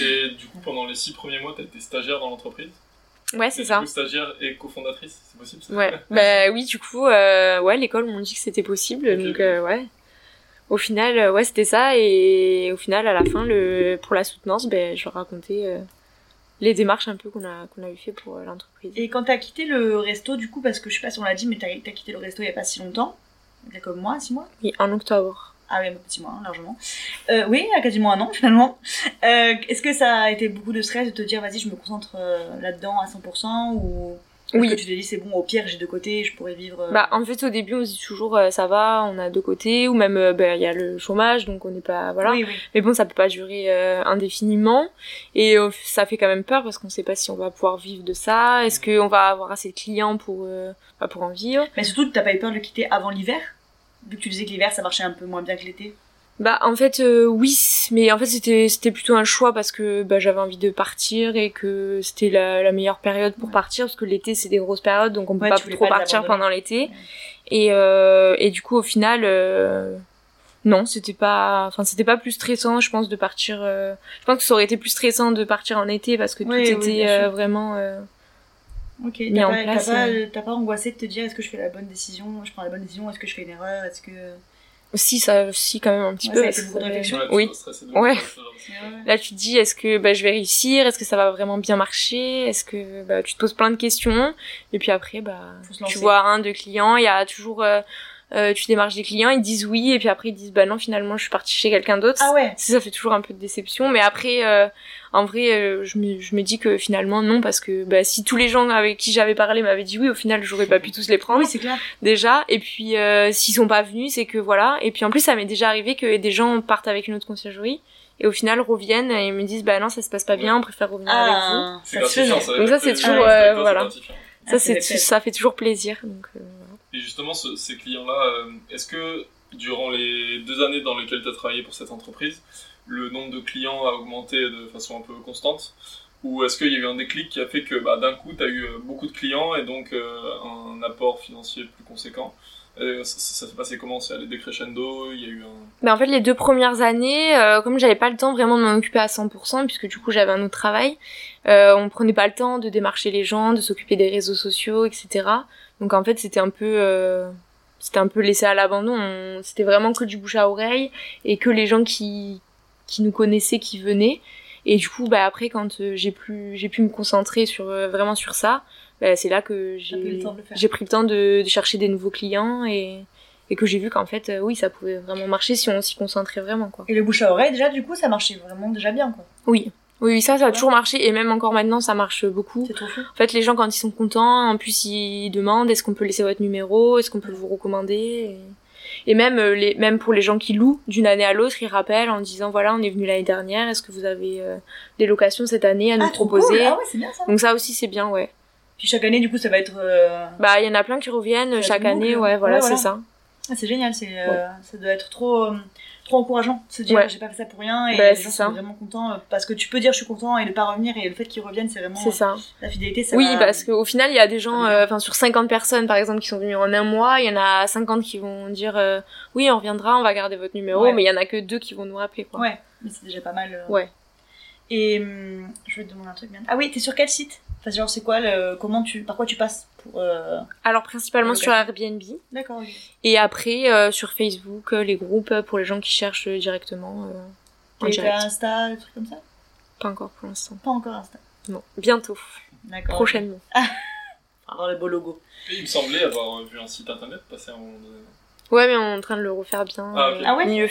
Et du coup, pendant les six premiers mois, t'as été stagiaire dans l'entreprise Ouais, c'est du ça. coup, stagiaire et cofondatrice, c'est possible ça Ouais. bah oui, du coup, euh, ouais, l'école m'ont dit que c'était possible. Donc euh, ouais. Au final, euh, ouais, c'était ça. Et au final, à la fin, le pour la soutenance, ben, je leur racontais euh, les démarches un peu qu'on a qu'on avait fait pour euh, l'entreprise. Et quand t'as quitté le resto, du coup, parce que je sais pas si on l'a dit, mais t'as as quitté le resto il y a pas si longtemps, il y a comme moi, six mois? Oui, en octobre. Ah oui, un petit mois, hein, largement. Euh, oui, à quasiment un an finalement. Euh, Est-ce que ça a été beaucoup de stress de te dire, vas-y, je me concentre euh, là-dedans à 100% ou Oui. que tu t'es dit, c'est bon, au pire, j'ai deux côtés, je pourrais vivre. euh, Bah, en fait, au début, on se dit toujours, euh, ça va, on a deux côtés, ou même, bah, il y a le chômage, donc on n'est pas, voilà. Oui, oui. Mais bon, ça peut pas durer euh, indéfiniment, et euh, ça fait quand même peur parce qu'on sait pas si on va pouvoir vivre de ça. Est-ce qu'on va avoir assez de clients pour, euh, bah, pour en vivre? Mais surtout, t'as pas eu peur de le quitter avant l'hiver? Tu disais que l'hiver, ça marchait un peu moins bien que l'été. Bah, en fait, euh, oui, mais en fait, c'était c'était plutôt un choix parce que bah, j'avais envie de partir et que c'était la, la meilleure période pour Ouais. partir parce que l'été c'est des grosses périodes donc on peut Ouais, pas trop pas partir pendant l'été. Et, euh, et du coup, au final, euh, non, c'était pas, enfin, c'était pas plus stressant, je pense, de partir. euh, je pense que ça aurait été plus stressant de partir en été parce que tout Oui, oui, était bien euh, vraiment. Ok, t'as en pas, place, t'as pas, euh. t'as pas angoissé de te dire, est-ce que je fais la bonne décision Je prends la bonne décision Est-ce que je fais une erreur Est-ce que. Si, ça, si, quand même un petit Ouais, peu. ça a été beaucoup réflexion. Oui. Ouais. Là, tu te dis, est-ce que bah, je vais réussir Est-ce que ça va vraiment bien marcher Est-ce que bah, tu te poses plein de questions Et puis après, bah, tu vois un, deux clients. Il y a toujours, euh, euh, tu démarches des clients, ils disent oui, et puis après ils disent bah non, finalement, je suis partie chez quelqu'un d'autre. Ah ouais Ça, ça fait toujours un peu de déception. Mais après, euh, en vrai, euh, je, me, je me dis que finalement non, parce que bah, si tous les gens avec qui j'avais parlé m'avaient dit oui, au final, j'aurais pas pu tous les prendre Oui, c'est clair. déjà et puis euh, s'ils sont pas venus c'est que voilà et puis en plus ça m'est déjà arrivé que des gens partent avec une autre conciergerie et au final reviennent et me disent bah non ça se passe pas bien on préfère revenir avec vous Ah, C'est ça ça. Donc ça, fait c'est toujours, euh, voilà. gratifiant. Ah, ça c'est ça fait toujours plaisir donc euh. Et justement, ce- ces clients-là, euh, est-ce que durant les deux années dans lesquelles tu as travaillé pour cette entreprise, le nombre de clients a augmenté de façon un peu constante? Ou est-ce qu'il y a eu un déclic qui a fait que bah, d'un coup, tu as eu euh, beaucoup de clients et donc euh, un apport financier plus conséquent? Euh, ça, ça s'est passé comment? C'est allé décrescendo? Il y a eu un... Ben, en fait, les deux premières années, euh, comme j'avais pas le temps vraiment de m'en occuper à 100%, puisque du coup j'avais un autre travail, euh, on prenait pas le temps de démarcher les gens, de s'occuper des réseaux sociaux, etc. Donc en fait, c'était un peu, euh, c'était un peu laissé à l'abandon. On- C'était vraiment que du bouche à oreille et que les gens qui qui nous connaissaient, qui venaient. Et du coup, bah après, quand euh, j'ai pu, j'ai pu me concentrer sur euh, vraiment sur ça, bah, c'est là que j'ai j'ai pris le temps de, de chercher des nouveaux clients et et que j'ai vu qu'en fait, euh, oui, ça pouvait vraiment marcher si on s'y concentrait vraiment, quoi. Et le bouche à oreille, déjà, du coup, ça marchait vraiment déjà bien, quoi. Oui. Oui, oui, ça, ça a toujours marché et même encore maintenant, ça marche beaucoup. C'est trop fou. En fait, les gens, quand ils sont contents, en plus, ils demandent est-ce qu'on peut laisser votre numéro, est-ce qu'on peut vous recommander? Et, et même, euh, les, même pour les gens qui louent d'une année à l'autre, ils rappellent en disant voilà, on est venu l'année dernière, est-ce que vous avez euh, des locations cette année à nous ah, proposer? cool. Ah ouais, bien ça. Donc ça aussi, c'est bien, ouais. Puis chaque année, du coup, ça va être. euh, Bah, il y en a plein qui reviennent chaque année, là. ouais, voilà, Ouais, voilà. c'est ça. Ah, c'est génial, c'est, euh, ça doit être trop, euh, trop encourageant de se dire Ouais. j'ai pas fait ça pour rien et Bah, les c'est gens ça. sont vraiment contents euh, parce que tu peux dire je suis content et ne pas revenir et le fait qu'ils reviennent c'est vraiment ça. la fidélité ça Oui, va- parce qu'au final, il y a des gens, euh, enfin sur 50 personnes par exemple qui sont venues en un mois, il y en a 50 qui vont dire euh, oui, on reviendra, on va garder votre numéro, Ouais. mais il y en a que deux qui vont nous rappeler quoi. ouais mais c'est déjà pas mal euh. Ouais. et hum, je vais te demander un truc bien ah oui t'es sur quel site? Enfin genre c'est quoi le comment tu par quoi tu passes pour euh, Alors principalement sur Airbnb d'accord ok. et après euh, sur Facebook, euh, les groupes euh, pour les gens qui cherchent euh, directement euh, en et direct. t'as Insta des trucs comme ça? Pas encore pour l'instant. pas encore Insta Non, bientôt, d'accord prochainement. faudra avoir le beau logo. Il me semblait avoir vu un site internet passer donné. Ouais, mais on est en train de le refaire bien. Ah, Ah ouais? Mieux.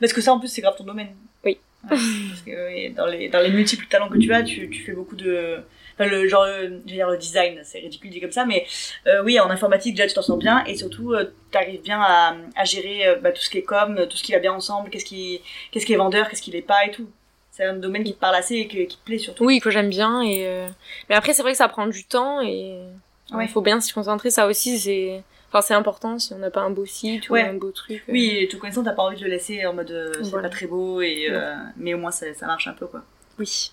Parce que ça, en plus, c'est grave ton domaine. Oui. Ouais, parce que oui, dans, les, dans les multiples talents que tu as, tu, tu fais beaucoup de. Enfin, le genre, euh, je veux dire, le design, c'est ridicule dit comme ça, mais euh, oui, en informatique, déjà, tu t'en sors bien, et surtout, tu arrives bien à, à gérer euh, bah, tout ce qui est com, tout ce qui va bien ensemble, qu'est-ce qui, qu'est-ce qui est vendeur, qu'est-ce qui l'est pas et tout. C'est un domaine qui te parle assez et que- qui te plaît surtout. Oui, que j'aime bien. Et euh, Mais après, c'est vrai que ça prend du temps et il Ouais. faut bien s'y concentrer. Ça aussi, c'est enfin, c'est important si on n'a pas un beau site ou un beau truc. euh. Oui, et tout connaissant, t'as pas envie de le laisser en mode euh, c'est Voilà. pas très beau, et, euh, mais au moins ça, ça marche un peu quoi. Oui.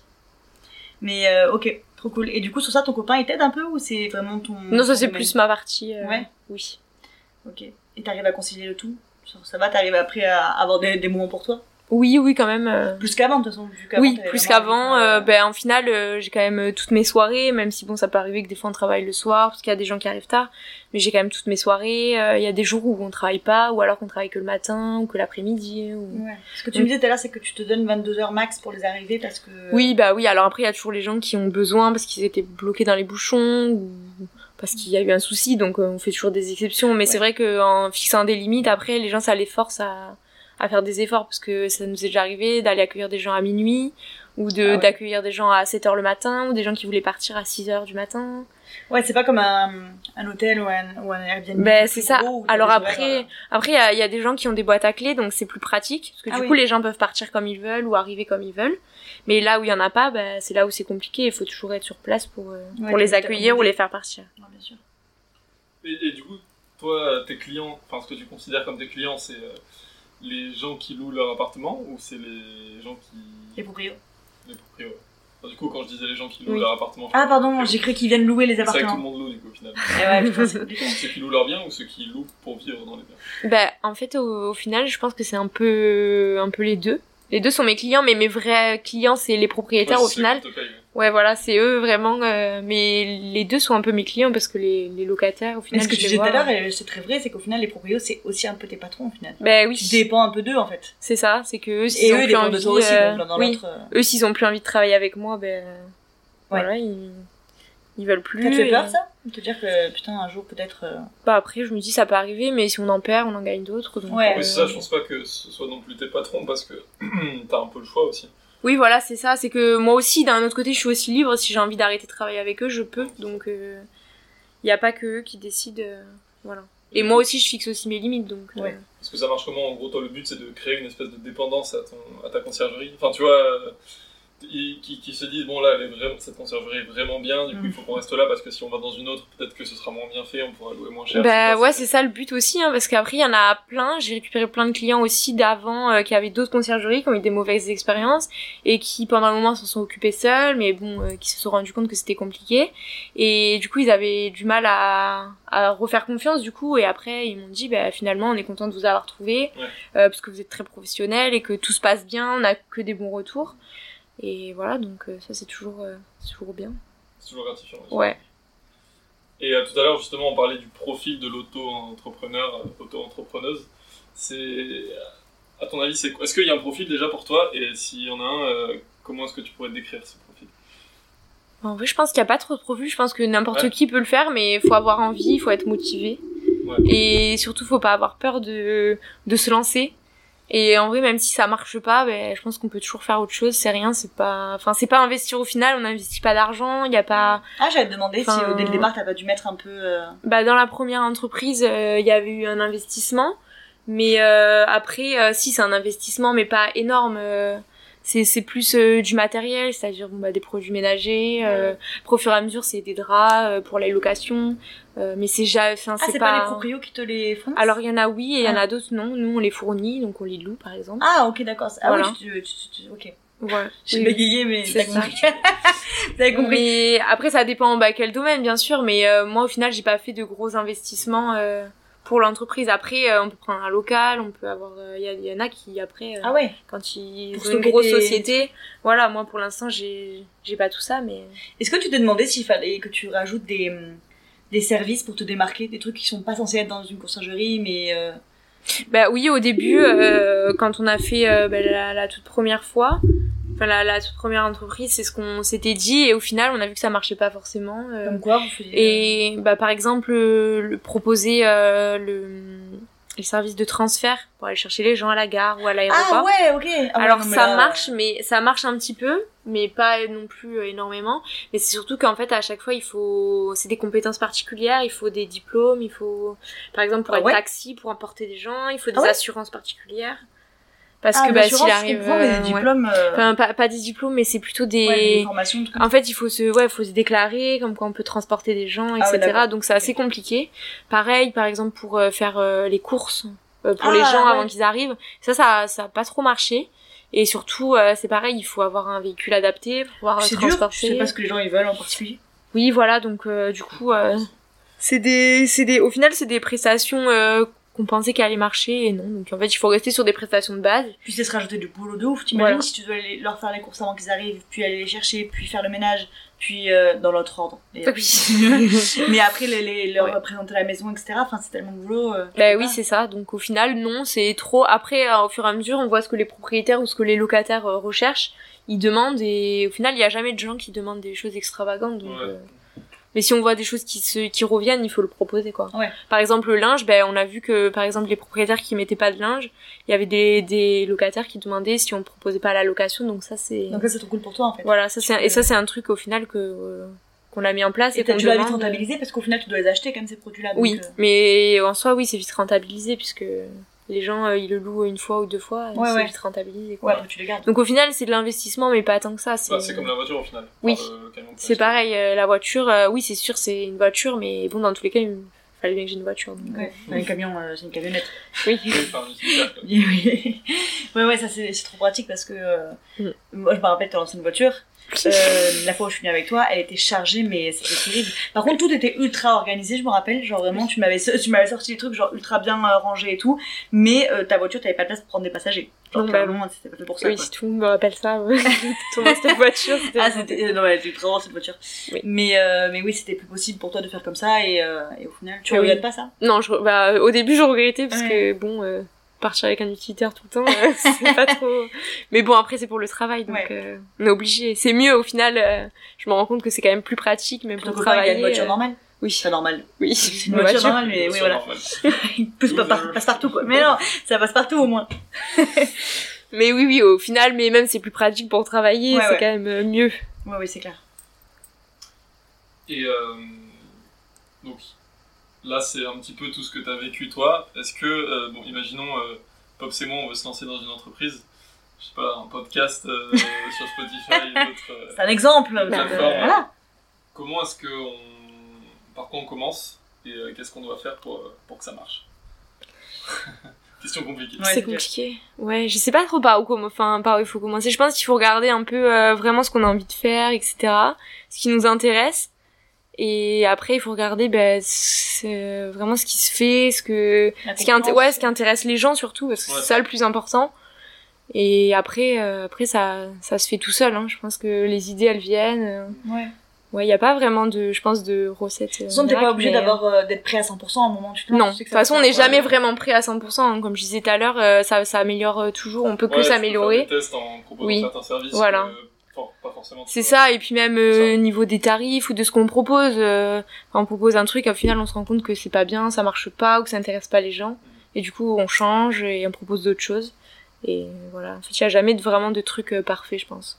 Mais euh, ok, trop cool. Et du coup, sur ça, ton copain il t'aide un peu ou c'est vraiment ton. Non, ça c'est plus ma partie. euh, Ouais. Oui. Ok. Et t'arrives à concilier le tout? Ça- Ça va, t'arrives après à avoir des, des moments pour toi? Oui, oui, quand même. euh, Plus qu'avant, de toute façon. Oui, plus qu'avant. de- euh, ben, en final, euh, j'ai quand même euh, toutes mes soirées, même si bon, ça peut arriver que des fois on travaille le soir, parce qu'il y a des gens qui arrivent tard. Mais j'ai quand même toutes mes soirées. euh, Il y a des jours où on travaille pas, ou alors qu'on travaille que le matin, ou que l'après-midi. Ou... Ouais. Ce que tu me disais tout à l'heure, c'est que tu te donnes 22 heures max pour les arriver parce que. Oui, bah oui. Alors après, il y a toujours les gens qui ont besoin parce qu'ils étaient bloqués dans les bouchons ou parce qu'il y a eu un souci. Donc euh, on fait toujours des exceptions. Mais c'est vrai qu'en fixant des limites, après, les gens, ça les force à, à faire des efforts parce que ça nous est déjà arrivé d'aller accueillir des gens à minuit ou de Ah ouais. d'accueillir des gens à 7 heures le matin ou des gens qui voulaient partir à 6 heures du matin. Ouais, c'est pas comme un, un hôtel ou un, ou un Airbnb. Ben, c'est ça. Alors après, horaires, après il y a, il y a des gens qui ont des boîtes à clés, donc c'est plus pratique parce que Ah du oui. coup les gens peuvent partir comme ils veulent ou arriver comme ils veulent. Mais là où il y en a pas, ben, c'est là où c'est compliqué. Il faut toujours être sur place pour euh, Ouais, pour les accueillir ou les faire partir. euh, ouais, bien sûr. Et, et du coup, toi, tes clients, enfin ce que tu considères comme tes clients, c'est euh, les gens qui louent leur appartement ou c'est les gens qui. Les proprios. les proprios Enfin, Du coup, quand je disais les gens qui louent Oui. leur appartement. Ah, pardon, j'ai cru qu'ils viennent louer les C'est vrai que tout le appartements. monde loue du coup au final. Eh ouais, putain, ceux qui louent leurs biens ou ceux qui louent pour vivre dans les biens Ben, en fait, au, au final, je pense que c'est un peu, un peu les deux. Les deux sont mes clients, mais mes vrais clients, c'est les propriétaires Ouais, au final. ouais. Ouais, voilà, c'est eux vraiment. euh, mais les deux sont un peu mes clients parce que les, les locataires, au Mais final, ce que je tu disais tout à l'heure, et c'est très vrai, c'est qu'au final, les proprios, c'est aussi un peu tes patrons, au final. Ben oui, Tu dépends un peu d'eux, en fait. c'est ça. C'est que eux, s'ils ont eux, plus envie, de toi aussi, euh, dans oui, euh, eux, s'ils ont plus envie de travailler avec moi, ben voilà, ils, ils veulent plus. Ça te fait et- peur, ça? De te dire que, putain, un jour, peut-être. euh, Bah après, je me dis ça peut arriver, mais si on en perd, on en gagne d'autres. donc, Ouais. euh, c'est ça, je pense pas que ce soit non plus tes patrons parce que t'as un peu le choix aussi. Oui, voilà, c'est ça. C'est que moi aussi, d'un autre côté, je suis aussi libre. Si j'ai envie d'arrêter de travailler avec eux, je peux. Donc, il n'y a pas que eux qui décident. euh, voilà. Et moi aussi, je fixe aussi mes limites. Donc, euh, Ouais. Parce que ça marche comment? En gros, toi, le but c'est de créer une espèce de dépendance à, ton, à ta conciergerie? Enfin, tu vois, qui, qui se disent bon, là, elle est vraiment, cette conciergerie est vraiment bien, du coup, Mm. il faut qu'on reste là parce que si on va dans une autre, peut-être que ce sera moins bien fait, on pourra louer moins cher. Bah ouais, c'est ça le but aussi, hein, parce qu'après il y en a plein. J'ai récupéré plein de clients aussi d'avant euh, qui avaient d'autres conciergeries, qui ont eu des mauvaises expériences et qui pendant un moment se sont occupés seuls, mais bon, euh, qui se sont rendus compte que c'était compliqué. Et du coup, ils avaient du mal à, à refaire confiance du coup. Et après, ils m'ont dit, bah finalement, on est content de vous avoir trouvé, Ouais. euh, parce que vous êtes très professionnels et que tout se passe bien, on a que des bons retours. Et voilà, donc euh, ça c'est toujours, euh, toujours bien. C'est toujours gratifiant. Ouais. Et euh, tout à l'heure, justement, on parlait du profil de l'auto-entrepreneur, euh, auto-entrepreneuse. C'est. euh, À ton avis, c'est quoi? Est-ce qu'il y a un profil déjà pour toi? Et s'il y en a un, euh, comment est-ce que tu pourrais décrire ce profil? En vrai, je pense qu'il n'y a pas trop de profil. Je pense que n'importe Ouais. qui peut le faire, mais il faut avoir envie, il faut être motivé. Ouais. Et surtout, faut pas avoir peur de, de se lancer. Et en vrai, même si ça marche pas, ben, je pense qu'on peut toujours faire autre chose. C'est rien, c'est pas, enfin, c'est pas investir au final. On n'investit pas d'argent. Il y a pas, Ah, j'allais te demander si Enfin- euh, dès le départ, t'as pas dû mettre un peu. euh, bah, dans la première entreprise, euh, il y avait eu un investissement. Mais euh, après, euh, si c'est un investissement, mais pas énorme. C'est c'est plus euh, du matériel, c'est-à-dire bon, bah, des produits ménagers. Euh, au fur et à mesure, c'est des draps euh, pour les locations. Euh, mais c'est jamais, Ah, c'est pas... les proprios qui te les font Alors il y en a oui et il y en Ah. a d'autres non. Nous on les fournit donc on les loue par exemple. Ah, ok, d'accord. Ah Voilà. oui, tu, tu, tu- ok. Ouais. J'ai Oui. bégayé, mais t'as ça. compris. T'as compris. Mais après ça dépend bah, quel domaine bien sûr. Mais euh, moi au final j'ai pas fait de gros investissements euh, pour l'entreprise. Après euh, on peut prendre un local, on peut avoir. euh, Il y, a- il y en a qui après euh, Ah ouais. quand ils Pour ont une grosse société. Voilà moi pour l'instant j'ai pas tout ça mais. Est-ce que tu t'es demandé s'il fallait que tu rajoutes des, des services pour te démarquer, des trucs qui sont pas censés être dans une conciergerie, mais euh, Bah oui, au début, euh, quand on a fait euh, bah, la, la toute première fois, enfin la, la toute première entreprise, c'est ce qu'on s'était dit et au final, on a vu que ça marchait pas forcément. euh, Comme quoi, vous faisiez. et bah par exemple, euh, le, proposer euh, le les services de transfert pour aller chercher les gens à la gare ou à l'aéroport. Ah ouais, ok. Ah Alors ça là, marche, mais ça marche un petit peu, mais pas non plus énormément. Mais c'est surtout qu'en fait à chaque fois il faut, c'est des compétences particulières, il faut des diplômes, il faut, par exemple pour Ah être ouais taxi, pour emporter des gens, il faut des Ah ouais assurances particulières. Parce Ah, que bah s'il arrive, euh, des ouais. diplômes. euh, Enfin, pas, pas des diplômes, mais c'est plutôt des. ouais, des formations. En fait, il faut se, ouais, faut se déclarer, comme quoi on peut transporter des gens, Ah ouais, etc. Donc c'est assez compliqué. Pareil, par exemple pour euh, faire euh, les courses pour Ah, les gens ouais. avant qu'ils arrivent, ça, ça, ça a pas trop marché. Et surtout, c'est pareil, il faut avoir un véhicule adapté pour pouvoir euh, C'est dur, transporter. je sais pas ce que les gens ils veulent en particulier. Oui, voilà, donc du coup, c'est des, c'est des, au final, c'est des prestations qu'on pensait qu'elles allaient marcher et non. Donc en fait, il faut rester sur des prestations de base. Puis c'est se rajouter du boulot de ouf. T'imagines Voilà. si tu dois aller leur faire les courses avant qu'ils arrivent, puis aller les chercher, puis faire le ménage, puis euh, dans l'autre ordre. Et- Mais après les, les, leur Ouais. présenter la maison, etc. Enfin, c'est tellement de boulot. euh, Bah oui, c'est ça. Donc au final, non, c'est trop. Après, euh, au fur et à mesure, on voit ce que les propriétaires ou ce que les locataires euh, recherchent. Ils demandent et au final, il y a jamais de gens qui demandent des choses extravagantes. Donc, Ouais. Mais si on voit des choses qui se qui reviennent, il faut le proposer quoi. Ouais. Par exemple, le linge, ben on a vu que par exemple les propriétaires qui mettaient pas de linge, il y avait des des locataires qui demandaient si on proposait pas la location. Donc ça c'est Donc là, c'est trop cool pour toi en fait. voilà, ça tu c'est et ça c'est un truc au final que euh, qu'on a mis en place et, Et t'as qu'on dû la vite demande. rentabiliser parce qu'au final, tu dois les acheter quand même ces produits-là. donc, Oui, euh, mais en soi, oui, c'est vite rentabilisé puisque les gens, euh, ils le louent une fois ou deux fois, Ouais, c'est ouais. vite rentabilisé. Ouais, Quoi. après tu les gardes. Donc au final, c'est de l'investissement, mais pas tant que ça. C'est Bah, comme la voiture au final. Oui. De c'est pareil, euh, la voiture, euh, oui, c'est sûr, c'est une voiture, mais bon, dans tous les cas, il fallait bien que j'ai une voiture. donc, Ouais, un camion, euh, c'est une camionnette. euh, Oui. Oui. Oui, oui. ouais, ouais, ça c'est c'est trop pratique parce que euh, Mm. moi je me rappelle, t'as lancé une voiture. Euh, la fois où je suis venue avec toi, elle était chargée, mais c'était terrible. Par contre, tout était ultra organisé, je me rappelle. Genre vraiment, tu m'avais tu m'avais sorti des trucs genre ultra bien euh, rangés et tout. Mais euh, ta voiture, t'avais pas de place pour prendre des passagers. Genre Non, bah, clairement, c'était pas fait pour ça. oui, quoi. tout me rappelle ça. ouais. tout le monde, cette voiture. c'était Ah, c'était euh, non, elle était ultra drôle cette voiture. Oui. Mais euh, mais oui, c'était plus possible pour toi de faire comme ça et, euh, et au final, tu Oui. regrettes pas ça? Non, je, bah, au début, je regrettais parce Ouais. que, bon, euh, partir avec un utilitaire tout le temps, euh, c'est pas trop... Mais bon, après, c'est pour le travail, donc Ouais. euh, on est obligé. C'est mieux, au final, euh, je me rends compte que c'est quand même plus pratique, même Plutôt pour que pas, il y a travailler. une voiture normale. Oui, C'est normal. oui. C'est une voiture normale, mais oui, voilà. Il peut se pa- passe partout quoi. Mais non, ça passe partout au moins. Mais oui, oui, au final, mais même c'est plus pratique pour travailler, Ouais, c'est ouais. quand même mieux. Ouais, oui, c'est clair. Et euh, donc là, c'est un petit peu tout ce que tu as vécu toi. Est-ce que, euh, bon, imaginons, euh, Pops et moi, on veut se lancer dans une entreprise, je sais pas, un podcast euh, sur Spotify euh, C'est un exemple. De- voilà. comment est-ce que on, par quoi on commence et euh, qu'est-ce qu'on doit faire pour, pour que ça marche Question compliquée. Ouais, c'est compliqué. Ouais, je sais pas trop par où, enfin, par où il faut commencer. Je pense qu'il faut regarder un peu euh, vraiment ce qu'on a envie de faire, etc. Ce qui nous intéresse. Et après, il faut regarder ben, c'est vraiment ce qui se fait, ce que ce qui, ouais, ce qui intéresse les gens surtout, parce que Ouais. c'est ça le plus important. Et après, euh, après ça, ça se fait tout seul. Hein. Je pense que les idées, elles viennent. euh. Ouais. Ouais, il y a pas vraiment de, je pense, de recettes. De toute façon, t'es pas obligé d'avoir euh, d'être prêt à 100% au moment où tu te. Non, Tu de sais toute que façon, on n'est jamais ouais. vraiment prêt à 100%. hein. Comme je disais tout à l'heure, euh, ça, ça améliore euh, toujours. On peut que Ouais, peux s'améliorer. Oui. certains services. Voilà. C'est ça, et puis même euh, au niveau des tarifs ou de ce qu'on propose, euh, on propose un truc, au final on se rend compte que c'est pas bien, ça marche pas ou que ça intéresse pas les gens, et du coup on change et on propose d'autres choses. Et voilà, en fait il y a jamais de, vraiment de truc euh, parfait, je pense.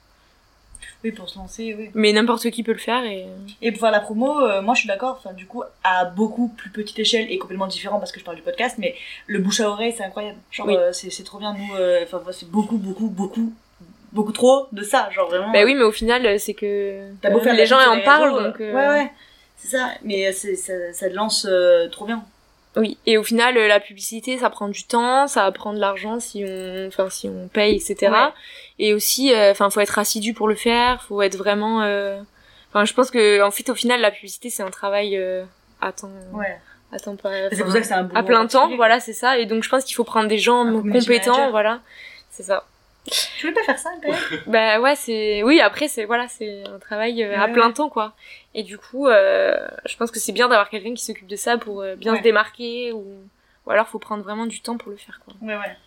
Oui, pour se lancer, oui. Mais n'importe qui peut le faire et Et pour faire la promo, euh, moi je suis d'accord, enfin du coup, à beaucoup plus petite échelle et complètement différent parce que je parle du podcast, mais le bouche à oreille c'est incroyable. Genre, Oui. euh, c'est c'est trop bien, nous, euh, enfin, c'est beaucoup, beaucoup, beaucoup, beaucoup trop de ça, genre vraiment. bah oui, mais au final euh, c'est que T'as beau faire de les gens en parlent donc. euh, Ouais, ouais, c'est ça, mais euh, ça, ça te lance euh, trop bien. Oui, et au final, euh, la publicité, ça prend du temps, ça prend de l'argent si on, enfin, si on paye, etc. Ouais. Et aussi, euh, enfin, faut être assidu pour le faire, faut être vraiment, euh, enfin, je pense que, en fait, au final, la publicité, c'est un travail euh, à temps, Ouais. à temps pas, C'est pour ça que c'est un à plein temps, voilà, c'est ça. Et donc, je pense qu'il faut prendre des gens compétents, manager. voilà, c'est ça. Tu veux pas faire ça, Bah ouais, c'est, oui, après, c'est, voilà, c'est un travail euh, à Ouais. plein temps, quoi. Et du coup, euh, je pense que c'est bien d'avoir quelqu'un qui s'occupe de ça pour euh, bien Ouais. se démarquer ou, ou alors faut prendre vraiment du temps pour le faire, quoi. Ouais, ouais.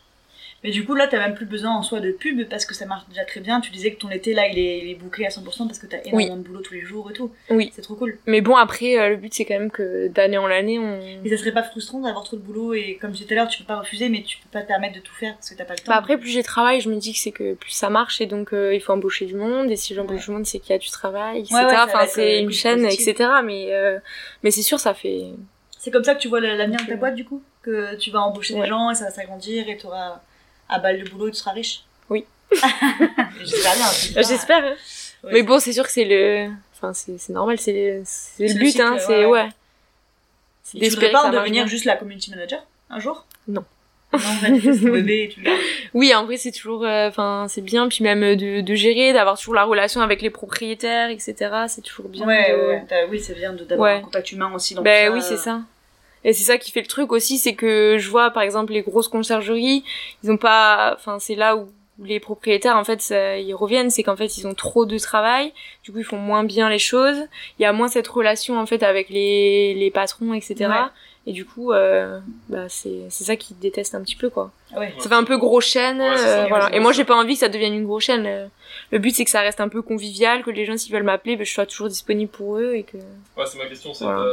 Mais du coup, là, t'as même plus besoin en soi de pub parce que ça marche déjà très bien. Tu disais que ton été, là, il est, il est bouclé à 100% parce que t'as énormément de boulot tous les jours et tout. Oui. C'est trop cool. Mais bon, après, euh, le but c'est quand même que d'année en année, on. Mais ça serait pas frustrant d'avoir trop de boulot et comme je disais tout à l'heure, tu peux pas refuser, mais tu peux pas te permettre de tout faire parce que t'as pas le temps. Bah après, plus j'ai travail, je me dis que c'est que plus ça marche et donc euh, il faut embaucher du monde. Et si j'embauche Ouais. du monde, c'est qu'il y a du travail, etc. Ouais, ouais, enfin, c'est euh, une chaîne, positif. etc. Mais euh, mais c'est sûr, ça fait. C'est comme ça que tu vois l'avenir de ta boîte, du coup? Que tu vas embaucher des gens et ça va s'agrandir et tu auras à balle de boulot tu seras riche Oui. J'espère bien. J'espère. hein. Ouais, mais bon, c'est sûr que c'est le. Enfin, c'est normal, c'est le, le but, hein. C'est ouais. tu voudrais pas en devenir juste la community manager un jour? Non. Non, bébé et tu. Oui, en vrai, c'est toujours, euh, enfin, c'est bien. Puis même euh, de, de gérer, d'avoir toujours la relation avec les propriétaires, etc. C'est toujours bien. Ouais, de- ouais, Oui, c'est bien d'avoir Ouais. un contact humain aussi dans Ben tout oui, c'est ça. Et c'est ça qui fait le truc aussi, c'est que je vois par exemple les grosses conciergeries, ils ont pas, enfin c'est là où les propriétaires en fait ça- ils reviennent, c'est qu'en fait ils ont trop de travail, du coup ils font moins bien les choses, il y a moins cette relation en fait avec les, les patrons etc. Ouais. Et du coup euh, bah c'est c'est ça qu'ils détestent un petit peu quoi. Ouais. Ça fait un peu gros chaîne, Ouais, euh, voilà. Et moi j'ai pas envie que ça devienne une grosse chaîne. euh. Le but c'est que ça reste un peu convivial, que les gens s'ils veulent m'appeler, ben, je sois toujours disponible pour eux et que. Ouais, c'est ma question, c'est Voilà.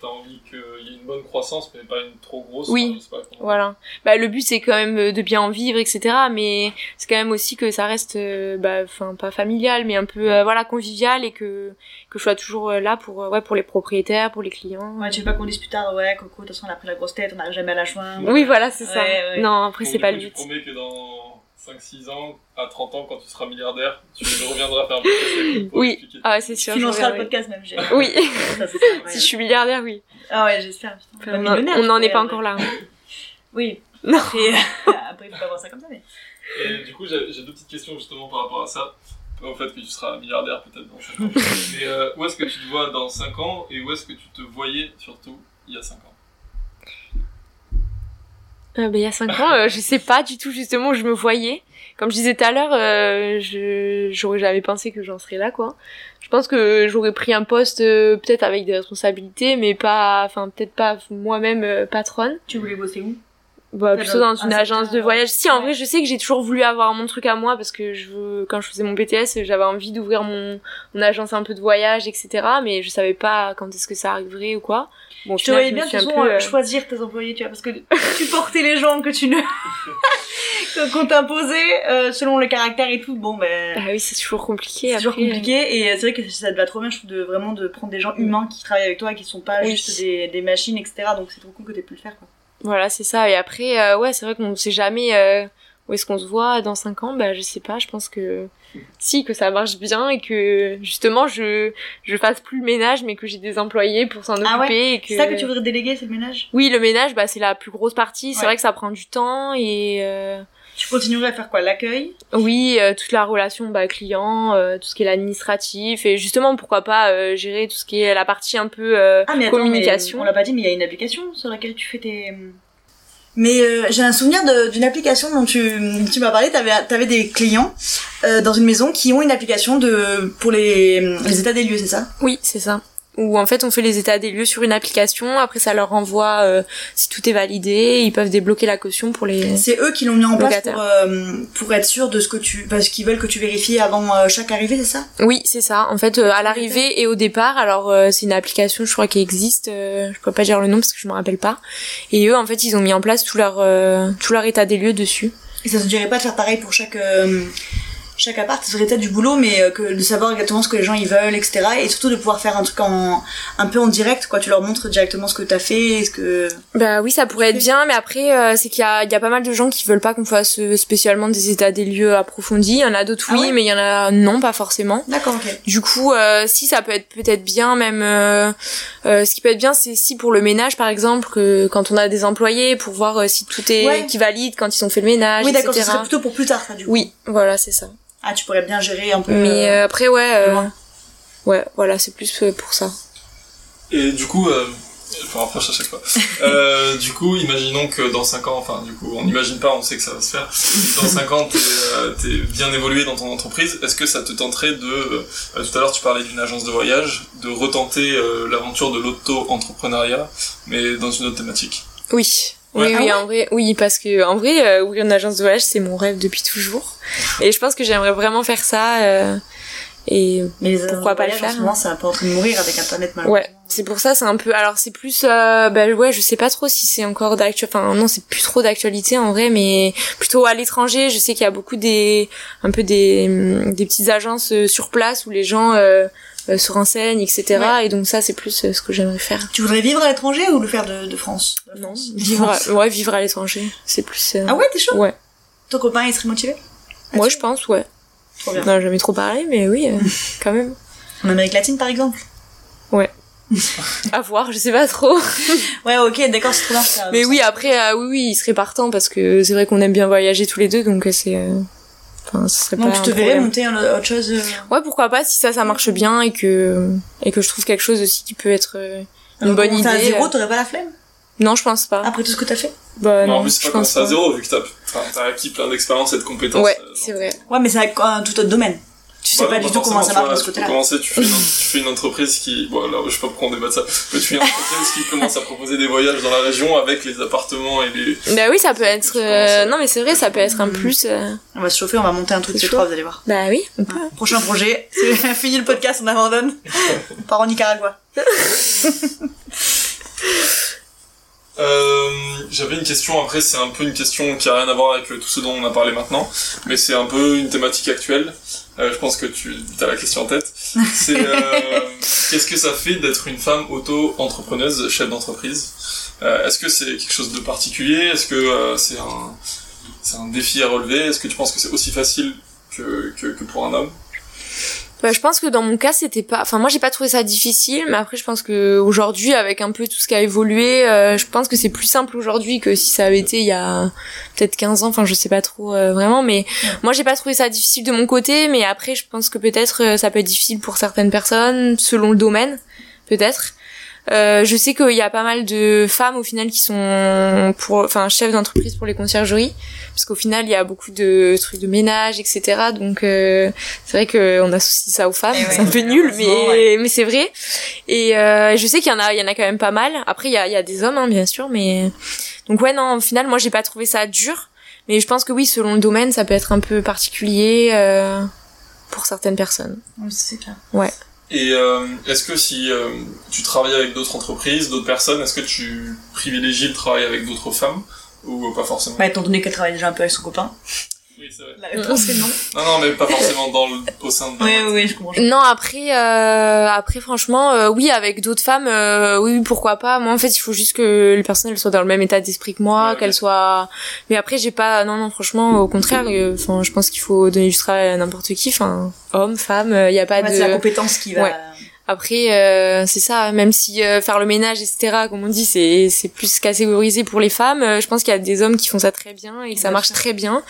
T'as- envie qu'il y ait une bonne croissance, mais pas une trop grosse. Oui. pas Voilà. Bah, le but, c'est quand même euh, de bien en vivre, etc. Mais c'est quand même aussi que ça reste, euh, bah, enfin, pas familial, mais un peu, euh, voilà, convivial et que, que je sois toujours là pour, ouais, pour les propriétaires, pour les clients. Ouais, tu veux pas qu'on dise plus tard, ouais, Coco, de toute façon, elle a pris la grosse tête, on n'arrive jamais à la joindre. Oui, voilà, c'est ça. Ouais. Non, après, c'est pas coup, le Tu but. promets que dans 5-6 ans, à 30 ans, quand tu seras milliardaire, tu reviendras faire un podcast pour Oui. Ah, ouais, c'est Tu sûr. je financeras le podcast même, j'ai. Oui. Ça, ça, si je suis milliardaire, oui. Ah ouais, j'espère. putain. Enfin, Pas on n'en est pas pourrais, encore là. Oui. Non. Après, après, il faut pas voir ça comme ça, mais. Et du coup, j'ai deux petites questions justement par rapport à ça. Pas au fait que tu seras milliardaire peut-être dans 5 ans. Mais euh, où est-ce que tu te vois dans 5 ans et où est-ce que tu te voyais surtout il y a 5 ans? Euh, bah, il y a cinq ans, euh, je sais pas du tout justement où je me voyais. Comme je disais tout à l'heure, euh, je j'aurais jamais pensé que j'en serais là, quoi. Je pense que j'aurais pris un poste euh, peut-être avec des responsabilités, mais pas, enfin peut-être pas moi-même euh, patronne. Tu voulais bosser où? Bah, plutôt dans un une agence de voyage. Si, en vrai, je sais que j'ai toujours voulu avoir mon truc à moi parce que je veux, quand je faisais mon BTS, j'avais envie d'ouvrir mon, mon agence un peu de voyage, etc. Mais je savais pas quand est-ce que ça arriverait ou quoi. Bon, Je te voyais bien de peu, euh, euh, choisir tes employés, tu vois, parce que supporter les gens que tu ne. qu'on t'imposait euh, selon le caractère et tout, bon ben. Ah oui, c'est toujours compliqué. C'est toujours euh. compliqué et c'est vrai que ça te va trop bien, je trouve, de vraiment de prendre des gens humains qui travaillent avec toi et qui sont pas Oui. juste des, des machines, etc. Donc c'est trop cool que t'aies pu le faire, quoi. Voilà, c'est ça. Et après, ouais, c'est vrai qu'on sait jamais où est-ce qu'on se voit dans cinq ans. Bah, je sais pas. Je pense que si, que ça marche bien et que justement, je je fasse plus le ménage, mais que j'ai des employés pour s'en occuper Ah ouais et que. C'est ça que tu voudrais déléguer, c'est le ménage? Oui, le ménage, bah, c'est la plus grosse partie. C'est Ouais. vrai que ça prend du temps et euh, Tu continuerais à faire quoi? L'accueil? Oui, euh, toute la relation bah, client, euh, tout ce qui est l'administratif et justement, pourquoi pas gérer tout ce qui est la partie un peu Ah mais attends, communication. mais on l'a pas dit, mais il y a une application sur laquelle tu fais tes. Mais euh, j'ai un souvenir d'une application dont tu, tu m'as parlé. T'avais avais des clients euh, dans une maison qui ont une application de pour les, les états des lieux, c'est ça? Oui, c'est ça. Où en fait on fait les états des lieux sur une application, après ça leur renvoie euh, si tout est validé, ils peuvent débloquer la caution pour les... C'est eux qui l'ont mis en place pour, euh, pour être sûr de ce que tu parce qu'ils veulent que tu vérifies avant euh, chaque arrivée, c'est ça? Oui, c'est ça. En fait, euh, à l'arrivée et au départ, alors euh, c'est une application, je crois, qui existe. euh, je peux pas dire le nom parce que je me rappelle pas. Et eux, en fait, ils ont mis en place tout leur euh, tout leur état des lieux dessus. Et ça te dirait pas de faire pareil pour chaque euh, chaque appart, ça serait peut-être du boulot, mais euh, que de savoir exactement ce que les gens ils veulent, etc. Et surtout de pouvoir faire un truc en un peu en direct, quoi. Tu leur montres directement ce que t'as fait, ce que Bah oui, ça pourrait être bien, mais après, euh, c'est qu'il y a, il y a pas mal de gens qui veulent pas qu'on fasse euh, spécialement des états des lieux approfondis. Il y en a d'autres Ah oui, ouais mais il y en a non, pas forcément. D'accord, ok. Du coup, euh, si ça peut être peut-être bien, même euh, euh, ce qui peut être bien, c'est si pour le ménage, par exemple, que quand on a des employés, pour voir si tout est Ouais. qui valide quand ils ont fait le ménage, Oui, d'accord, ce serait plutôt pour plus tard, ça, du coup. Oui, voilà, c'est ça. Ah, tu pourrais bien gérer un peu. Mais euh, euh, après, ouais, euh, ouais, voilà, c'est plus pour ça. Et du coup, euh, enfin, reproche à chaque fois. Euh, du coup, imaginons que dans 5 ans, enfin, du coup, on n'imagine pas, on sait que ça va se faire. Dans 5 ans, t'es euh, bien évolué dans ton entreprise. Est-ce que ça te tenterait de, euh, tout à l'heure, tu parlais d'une agence de voyage, de retenter euh, l'aventure de l'auto-entrepreneuriat, mais dans une autre thématique? Oui, Oui, Ah oui, ouais en vrai, oui, parce que en vrai, euh, ouvrir une agence de voyage, c'est mon rêve depuis toujours. Et je pense que j'aimerais vraiment faire ça. euh, et Mais les Pourquoi pas le faire En ce moment, c'est un peu en train de mourir avec Internet, ouais, malheureusement. c'est pour ça, c'est un peu. Alors c'est plus, euh, bah ouais, je sais pas trop si c'est encore d'actualité. Enfin non, c'est plus trop d'actualité en vrai, mais plutôt à l'étranger. Je sais qu'il y a beaucoup des, un peu des, des petites agences euh, sur place où les gens euh, se renseignent, etc. Et donc ça, c'est plus euh, ce que j'aimerais faire. Tu voudrais vivre à l'étranger ou le faire de, de France? De Non, France. vivre, à, ouais, vivre à l'étranger, c'est plus. euh, Ah ouais, t'es chaud? Ouais. Ton copain, il serait motivé? Moi, je pense, ouais. Trop bien. On n'a jamais trop parlé, mais oui, euh, quand même. En Amérique latine, par exemple? À voir, je sais pas trop. Ouais, ok, d'accord, c'est trop bien. Mais oui, après, oui, oui, il serait partant parce que c'est vrai qu'on aime bien voyager tous les deux, donc c'est. Enfin, ce serait Donc pas. tu te verrais monter un- autre chose euh, Ouais, pourquoi pas si ça, ça marche bien et que et que je trouve quelque chose aussi qui peut être euh, une bonne idée. à zéro, euh. t'aurais pas la flemme? Non, je pense pas. Après tout ce que t'as fait? Bah Non, non, en plus, c'est je pas comme pense ça à zéro, vu que t'as enfin, t'as acquis plein d'expérience et de compétences. Ouais, euh, c'est vrai. Ouais, mais c'est un tout autre domaine. Tu sais Bah, pas non, du tout comment ça marche de tu ce vois, côté-là. Tu peux commencer, tu fais, une, tu fais une entreprise qui, bon, là, je sais pas pourquoi on débat de ça, mais tu fais une entreprise qui commence à proposer des voyages dans la région avec les appartements et les. Bah oui, ça peut être. Euh, Non, mais c'est vrai, ça peut être un plus. euh, On va se chauffer, on va monter un truc chaud. trois, vous allez voir. Bah oui, on peut. Prochain projet, c'est fini le podcast, on abandonne. On part en Nicaragua. Euh, J'avais une question, après c'est un peu une question qui a rien à voir avec tout ce dont on a parlé maintenant, mais c'est un peu une thématique actuelle. Euh, je pense que tu as la question en tête. C'est euh, qu'est-ce que ça fait d'être une femme auto-entrepreneuse, chef d'entreprise? Euh, Est-ce que c'est quelque chose de particulier? Est-ce que c'est un, c'est un défi à relever? Est-ce que tu penses que c'est aussi facile que, que, que pour un homme? Bah, je pense que dans mon cas, c'était pas. Enfin, moi, j'ai pas trouvé ça difficile, mais après, je pense que aujourd'hui, avec un peu tout ce qui a évolué, euh, je pense que c'est plus simple aujourd'hui que si ça avait été il y a peut-être 15 ans. Enfin, je sais pas trop euh, vraiment, mais moi, j'ai pas trouvé ça difficile de mon côté. Mais après, je pense que peut-être euh, ça peut être difficile pour certaines personnes, selon le domaine, peut-être. Euh, je sais qu'il y a pas mal de femmes au final qui sont pour, enfin, chefs d'entreprise pour les conciergeries, parce qu'au final il y a beaucoup de trucs de ménage, etc. Donc euh, c'est vrai qu'on associe ça aux femmes, Eh ouais, c'est un peu nul, mais ouais. mais c'est vrai. Et euh, je sais qu'il y en a, il y en a quand même pas mal. Après il y a, il y a des hommes, hein, bien sûr, mais donc ouais non, au final moi j'ai pas trouvé ça dur, mais je pense que oui selon le domaine ça peut être un peu particulier euh, pour certaines personnes. Oui, c'est clair. Et euh, est-ce que si euh, tu travailles avec d'autres entreprises, d'autres personnes, est-ce que tu privilégies le travail avec d'autres femmes ou pas forcément? Bah, étant donné qu'elle travaille déjà un peu avec son copain. Oui, c'est vrai. La réponse est non. Non, non, mais pas forcément dans le, au sein de. Oui, oui, oui, je comprends. Non, après, euh, après franchement, euh, oui, avec d'autres femmes, euh, oui, pourquoi pas. Moi, en fait, il faut juste que les personnes elles soient dans le même état d'esprit que moi, Ouais, qu'elles ouais. soient. Mais après, j'ai pas, non, non, franchement, au contraire, euh, enfin, je pense qu'il faut donner du travail à n'importe qui, enfin, homme, femme, il y a pas Ouais, de. C'est la compétence qui va. Après, euh, c'est ça. Même si euh, faire le ménage, etc., comme on dit, c'est c'est plus catégorisé pour les femmes. euh, je pense qu'il y a des hommes qui font ça très bien et que ça marche très bien.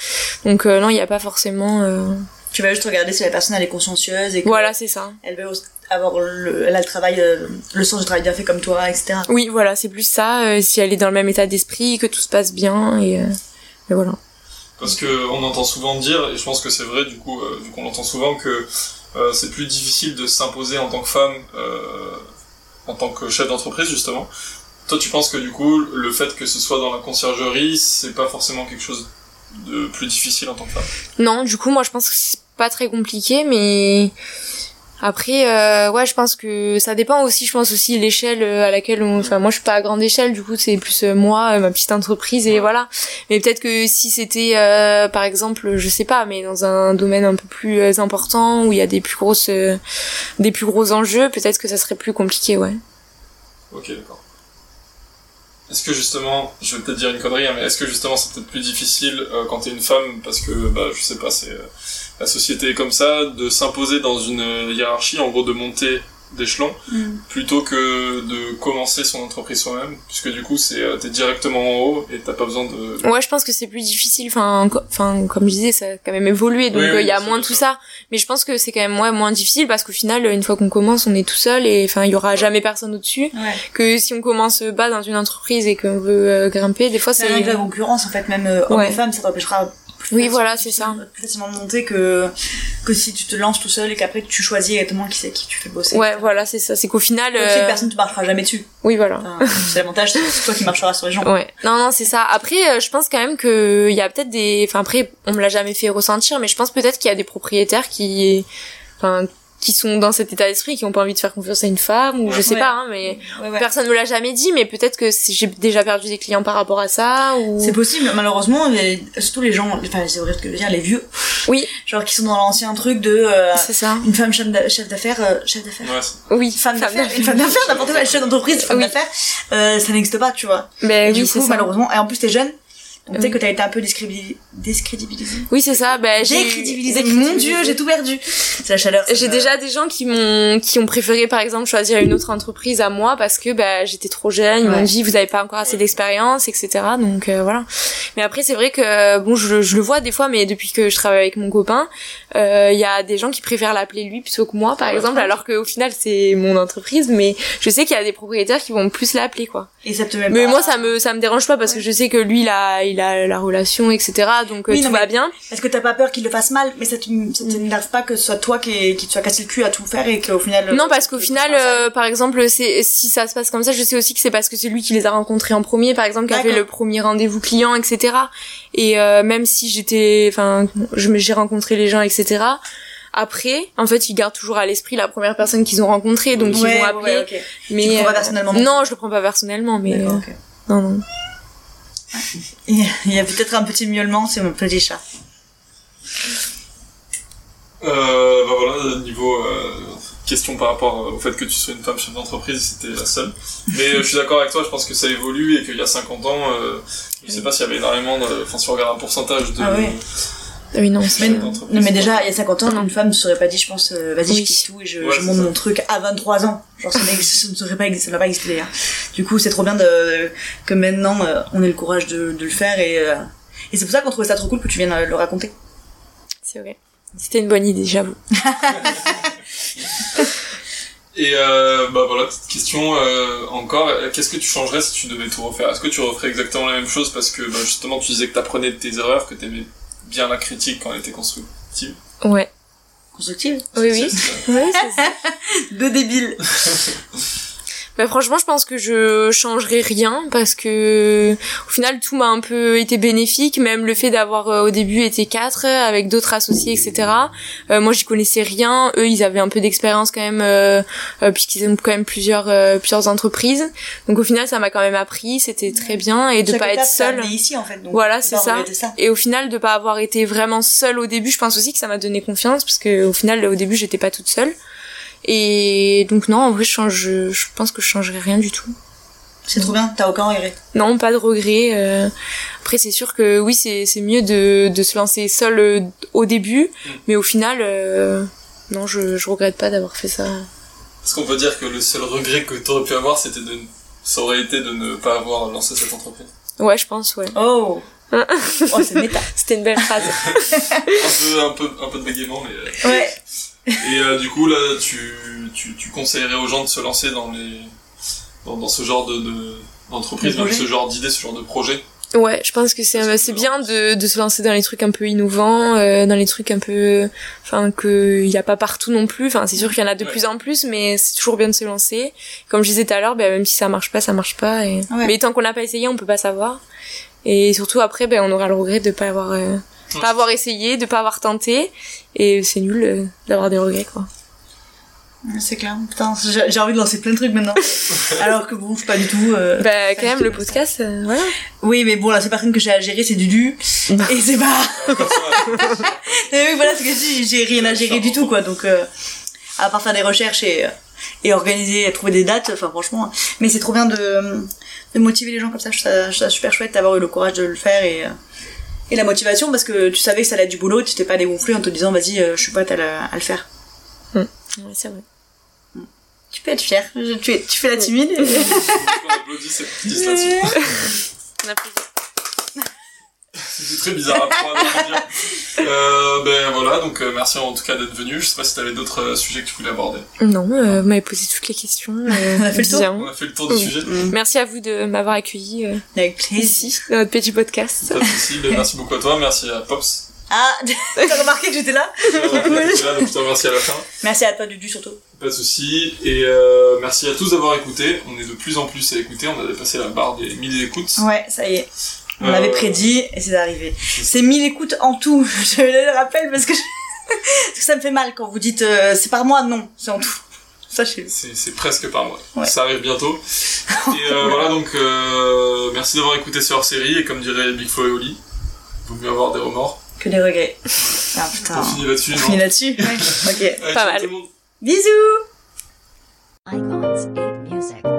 Donc euh, non, il n'y a pas forcément. euh, Tu vas juste regarder si la personne elle est consciencieuse et que Voilà, c'est ça. elle veut avoir le, elle a le travail, euh, le sens du travail bien fait comme toi, etc. Oui, voilà, c'est plus ça. euh, si elle est dans le même état d'esprit, que tout se passe bien et, euh, et voilà. Parce que on entend souvent dire, et je pense que c'est vrai du coup, euh, vu qu'on entend souvent que euh, c'est plus difficile de s'imposer en tant que femme, euh, en tant que chef d'entreprise justement. Toi, tu penses que du coup, le fait que ce soit dans la conciergerie, c'est pas forcément quelque chose de plus difficile en tant que femme? Non, du coup, moi, je pense que c'est pas très compliqué, mais après, euh, ouais, je pense que ça dépend aussi. Je pense aussi l'échelle euh, à laquelle on. Enfin, moi, je suis pas à grande échelle, du coup, c'est plus euh, moi, euh, ma petite entreprise, et voilà. Mais peut-être que si c'était, euh, par exemple, je sais pas, mais dans un domaine un peu plus important où il y a des plus grosses, euh, des plus gros enjeux, peut-être que ça serait plus compliqué, ouais. Ok, d'accord. Est-ce que justement, je vais peut-être dire une connerie, hein, mais est-ce que justement c'est peut-être plus difficile euh, quand t'es une femme, parce que, bah, je sais pas, c'est euh, la société est comme ça, de s'imposer dans une euh, hiérarchie, en gros de monter d'échelon, Mm. plutôt que de commencer son entreprise soi-même, puisque du coup c'est euh, t'es directement en haut et t'as pas besoin de... Ouais, je pense que c'est plus difficile. Enfin, co- enfin, comme je disais, ça a quand même évolué, donc Oui, euh, il oui, y a moins tout ça. Mais je pense que c'est quand même ouais, moins difficile parce qu'au final, une fois qu'on commence, on est tout seul et enfin, il y aura jamais personne au-dessus. Ouais. Que si on commence bas dans une entreprise et qu'on veut euh, grimper, des fois C'est c'est avec la concurrence en fait, même euh, homme Ouais. et femme, ça t'empêchera Oui, voilà, c'est ça. Plus facilement monter que, que si tu te lances tout seul et qu'après tu choisis exactement qui c'est qui tu fais bosser. Ouais, voilà, c'est ça. C'est qu'au final. Aussi, euh, personne ne te marchera jamais dessus. Oui, voilà. Enfin, c'est l'avantage, c'est toi qui marchera sur les gens. Ouais, non, non, c'est ça. Après, euh, je pense quand même que il y a peut-être des, enfin après, on me l'a jamais fait ressentir, mais je pense peut-être qu'il y a des propriétaires qui, enfin, qui sont dans cet état d'esprit, qui ont pas envie de faire confiance à une femme, ou je sais Ouais. pas, hein, mais Ouais, ouais. personne me l'a jamais dit, mais peut-être que j'ai déjà perdu des clients par rapport à ça, ou. C'est possible, malheureusement, les- surtout les gens, enfin, c'est vrai ce que je veux dire, les vieux. Oui. Genre qui sont dans l'ancien truc de, euh, C'est ça. une femme chef d'a- chef d'affaires, euh, chef d'affaires. Ouais, c'est- Oui. Femme d'affaires, une femme d'affaires, n'importe quoi, chef d'entreprise, femme Oui. d'affaires, euh, ça n'existe pas, tu vois. Ben Et du oui, c'est coup, ça. malheureusement, et en plus t'es jeune, peut-être Oui. que t'as été un peu discrédibili- discrédibilisé. Oui, c'est ça. Ben j'ai. Mon dieu, j'ai tout perdu. C'est la chaleur. J'ai déjà des gens qui m'ont qui ont préféré par exemple choisir une autre entreprise à moi parce que bah j'étais trop jeune, ils m'ont dit vous avez pas encore assez d'expérience etc. Donc euh, voilà. Mais après c'est vrai que bon je, je le vois des fois mais depuis que je travaille avec mon copain, euh, il y a des gens qui préfèrent l'appeler lui plutôt que moi par exemple alors qu'au final c'est mon entreprise mais je sais qu'il y a des propriétaires qui vont plus l'appeler quoi. Et ça te met Mais pas- moi ça me ça me dérange pas parce que je sais que lui il a il a la relation etc. Donc euh, Oui, tout non, va bien. Parce que t'as pas peur qu'il le fasse mal, mais ça te, ça te n'énerve pas que ce soit toi qui, qui te soit cassé le cul à tout faire et qu'au final. Non, euh, parce qu'au final, euh, par exemple, c'est si ça se passe comme ça, je sais aussi que c'est parce que c'est lui qui les a rencontrés en premier, par exemple, qui a fait le premier rendez-vous client, etc. Et euh, même si j'étais, enfin, j'ai rencontré les gens, etc. Après, en fait, ils gardent toujours à l'esprit la première personne qu'ils ont rencontrée, donc ils Ouais, vont ouais, appeler. ouais, ok. Mais Tu le prends pas euh, personnellement non je le prends pas personnellement, mais euh, ok. non, non. Il y a peut-être un petit miaulement, c'est mon petit chat. Euh, bah voilà, niveau euh, question par rapport au fait que tu sois une femme chef d'entreprise, c'était la seule. Mais je suis d'accord avec toi, je pense que ça évolue et qu'il y a 50 ans, euh, je sais pas s'il y avait énormément de... Enfin, si on regarde un pourcentage de... Ah oui. Ah Oui, non, c'est- Mais, non, mais déjà, il y a 50 ans, une femme ne serait pas dit, je pense, euh, vas-y, Oui. je quitte tout et je, Ouais, je monte ça. mon truc à 23 ans. Genre, ça, ça ne serait pas, ça n'a pas existé d'ailleurs. Du coup, c'est trop bien de, que maintenant, euh, on ait le courage de, de le faire et, euh, et c'est pour ça qu'on trouvait ça trop cool que tu viennes le raconter. c'est vrai. C'était une bonne idée, j'avoue. Et euh, bah voilà, petite question euh, encore, qu'est-ce que tu changerais si tu devais tout refaire? Est-ce que tu referais exactement la même chose parce que bah, justement tu disais que t'apprenais de tes erreurs, que t'aimais bien la critique quand elle était constructive? Ouais. Constructive? Oui, oui. C'est ça. Oui, c'est ça. De débile. Bah franchement, je pense que je changerai rien parce que au final tout m'a un peu été bénéfique, même le fait d'avoir euh, au début été quatre avec d'autres associés, etc. Euh, moi, j'y connaissais rien. Eux, ils avaient un peu d'expérience quand même euh, euh, puisqu'ils ont quand même plusieurs euh, plusieurs entreprises. Donc au final, ça m'a quand même appris. C'était très bien et de Chaque pas étape, être seule. ici, en fait. donc Voilà, c'est ça. ça. Et au final, de pas avoir été vraiment seule au début, je pense aussi que ça m'a donné confiance parce que au final, au début, j'étais pas toute seule. Et donc non, en vrai, je change, je pense que je changerai rien du tout. C'est trop bien, t'as aucun regret. Non, pas de regret. euh. Après, c'est sûr que oui, c'est c'est mieux de, de se lancer seul euh, au début, mais au final, euh, non, je, je regrette pas d'avoir fait ça. Est-ce qu'on peut dire que le seul regret que t'aurais pu avoir, c'était de... Ça aurait été de ne pas avoir lancé cette entreprise Ouais, je pense, ouais. Oh Oh, c'est méta. C'était une belle phrase. un peu, un peu, un peu de bégaiement, mais... Ouais. Et euh, du coup, là, tu, tu, tu conseillerais aux gens de se lancer dans les... Dans, dans ce genre de... de d'entreprise, De même ce genre d'idée, ce genre de projet. Ouais, je pense que c'est c'est bien de, de se lancer dans les trucs un peu innovants, euh, dans les trucs un peu, enfin que il y a pas partout non plus. Enfin, c'est sûr qu'il y en a de Ouais. plus en plus, mais c'est toujours bien de se lancer. Comme je disais tout à l'heure, ben, même si ça marche pas, ça marche pas. Et... Ouais. Mais tant qu'on n'a pas essayé, on peut pas savoir. Et surtout après, ben on aura le regret de pas avoir, euh, Ouais. pas avoir essayé, de pas avoir tenté. Et c'est nul euh, d'avoir des regrets quoi. C'est clair. Putain, j'ai envie de lancer plein de trucs maintenant. Alors que bon, pas du tout. euh, Bah quand même le podcast, euh, voilà. Oui, mais bon, la seule personne que j'ai à gérer, c'est Dudu. Et c'est pas. Mais oui, voilà, c'est que si, j'ai rien à gérer du tout, quoi. Donc, euh, à part faire des recherches et, et organiser, et trouver des dates, enfin, franchement. Mais c'est trop bien de, de motiver les gens comme ça. Je trouve ça, je trouve ça super chouette d'avoir eu le courage de le faire et, euh, et la motivation parce que tu savais que ça allait être du boulot, tu t'es pas dégonflé en te disant, vas-y, euh, je suis prête à, le- à le faire. Ouais, c'est vrai. Tu peux être fier. Je- Tu, es- tu fais la timide. on applaudit cette petite là-dessus. On applaudit. C'était très bizarre à prendre, à dire. Euh, ben voilà, donc euh, merci en tout cas d'être venu. Je sais pas si t'avais d'autres euh, sujets que tu voulais aborder. Non, euh, vous m'avez posé toutes les questions. euh, On a fait le tour. On a fait le tour du Oui. sujet. Merci à vous de m'avoir accueilli euh, Avec plaisir. ici, dans notre petit podcast. Pas de soucis. Ben, merci beaucoup à toi. Merci à Pops. Ah, t'as remarqué que j'étais là d'être là, donc je te remercie à la fin. Merci à toi, Dudu, surtout. Pas de soucis. Et euh, merci à tous d'avoir écouté. On est de plus en plus à écouter. On a dépassé la barre des 1000 écoutes. Ouais, ça y est. On Euh, l'avait prédit et c'est arrivé. C'est 1000 écoutes en tout. Je le rappelle parce que, je- parce que ça me fait mal quand vous dites euh, c'est par mois. Non, c'est en tout. Sachez-le. C'est, presque par mois. Ouais. Ça arrive bientôt. Et euh, voilà, donc euh, merci d'avoir écouté ce hors-série. Et comme dirait Big Flo et Oli, vaut mieux avoir des remords. Que des regrets. Ah putain. On finit là-dessus, On non finit là-dessus Ouais. Ok. Allez, Pas mal. Bisous Icons 8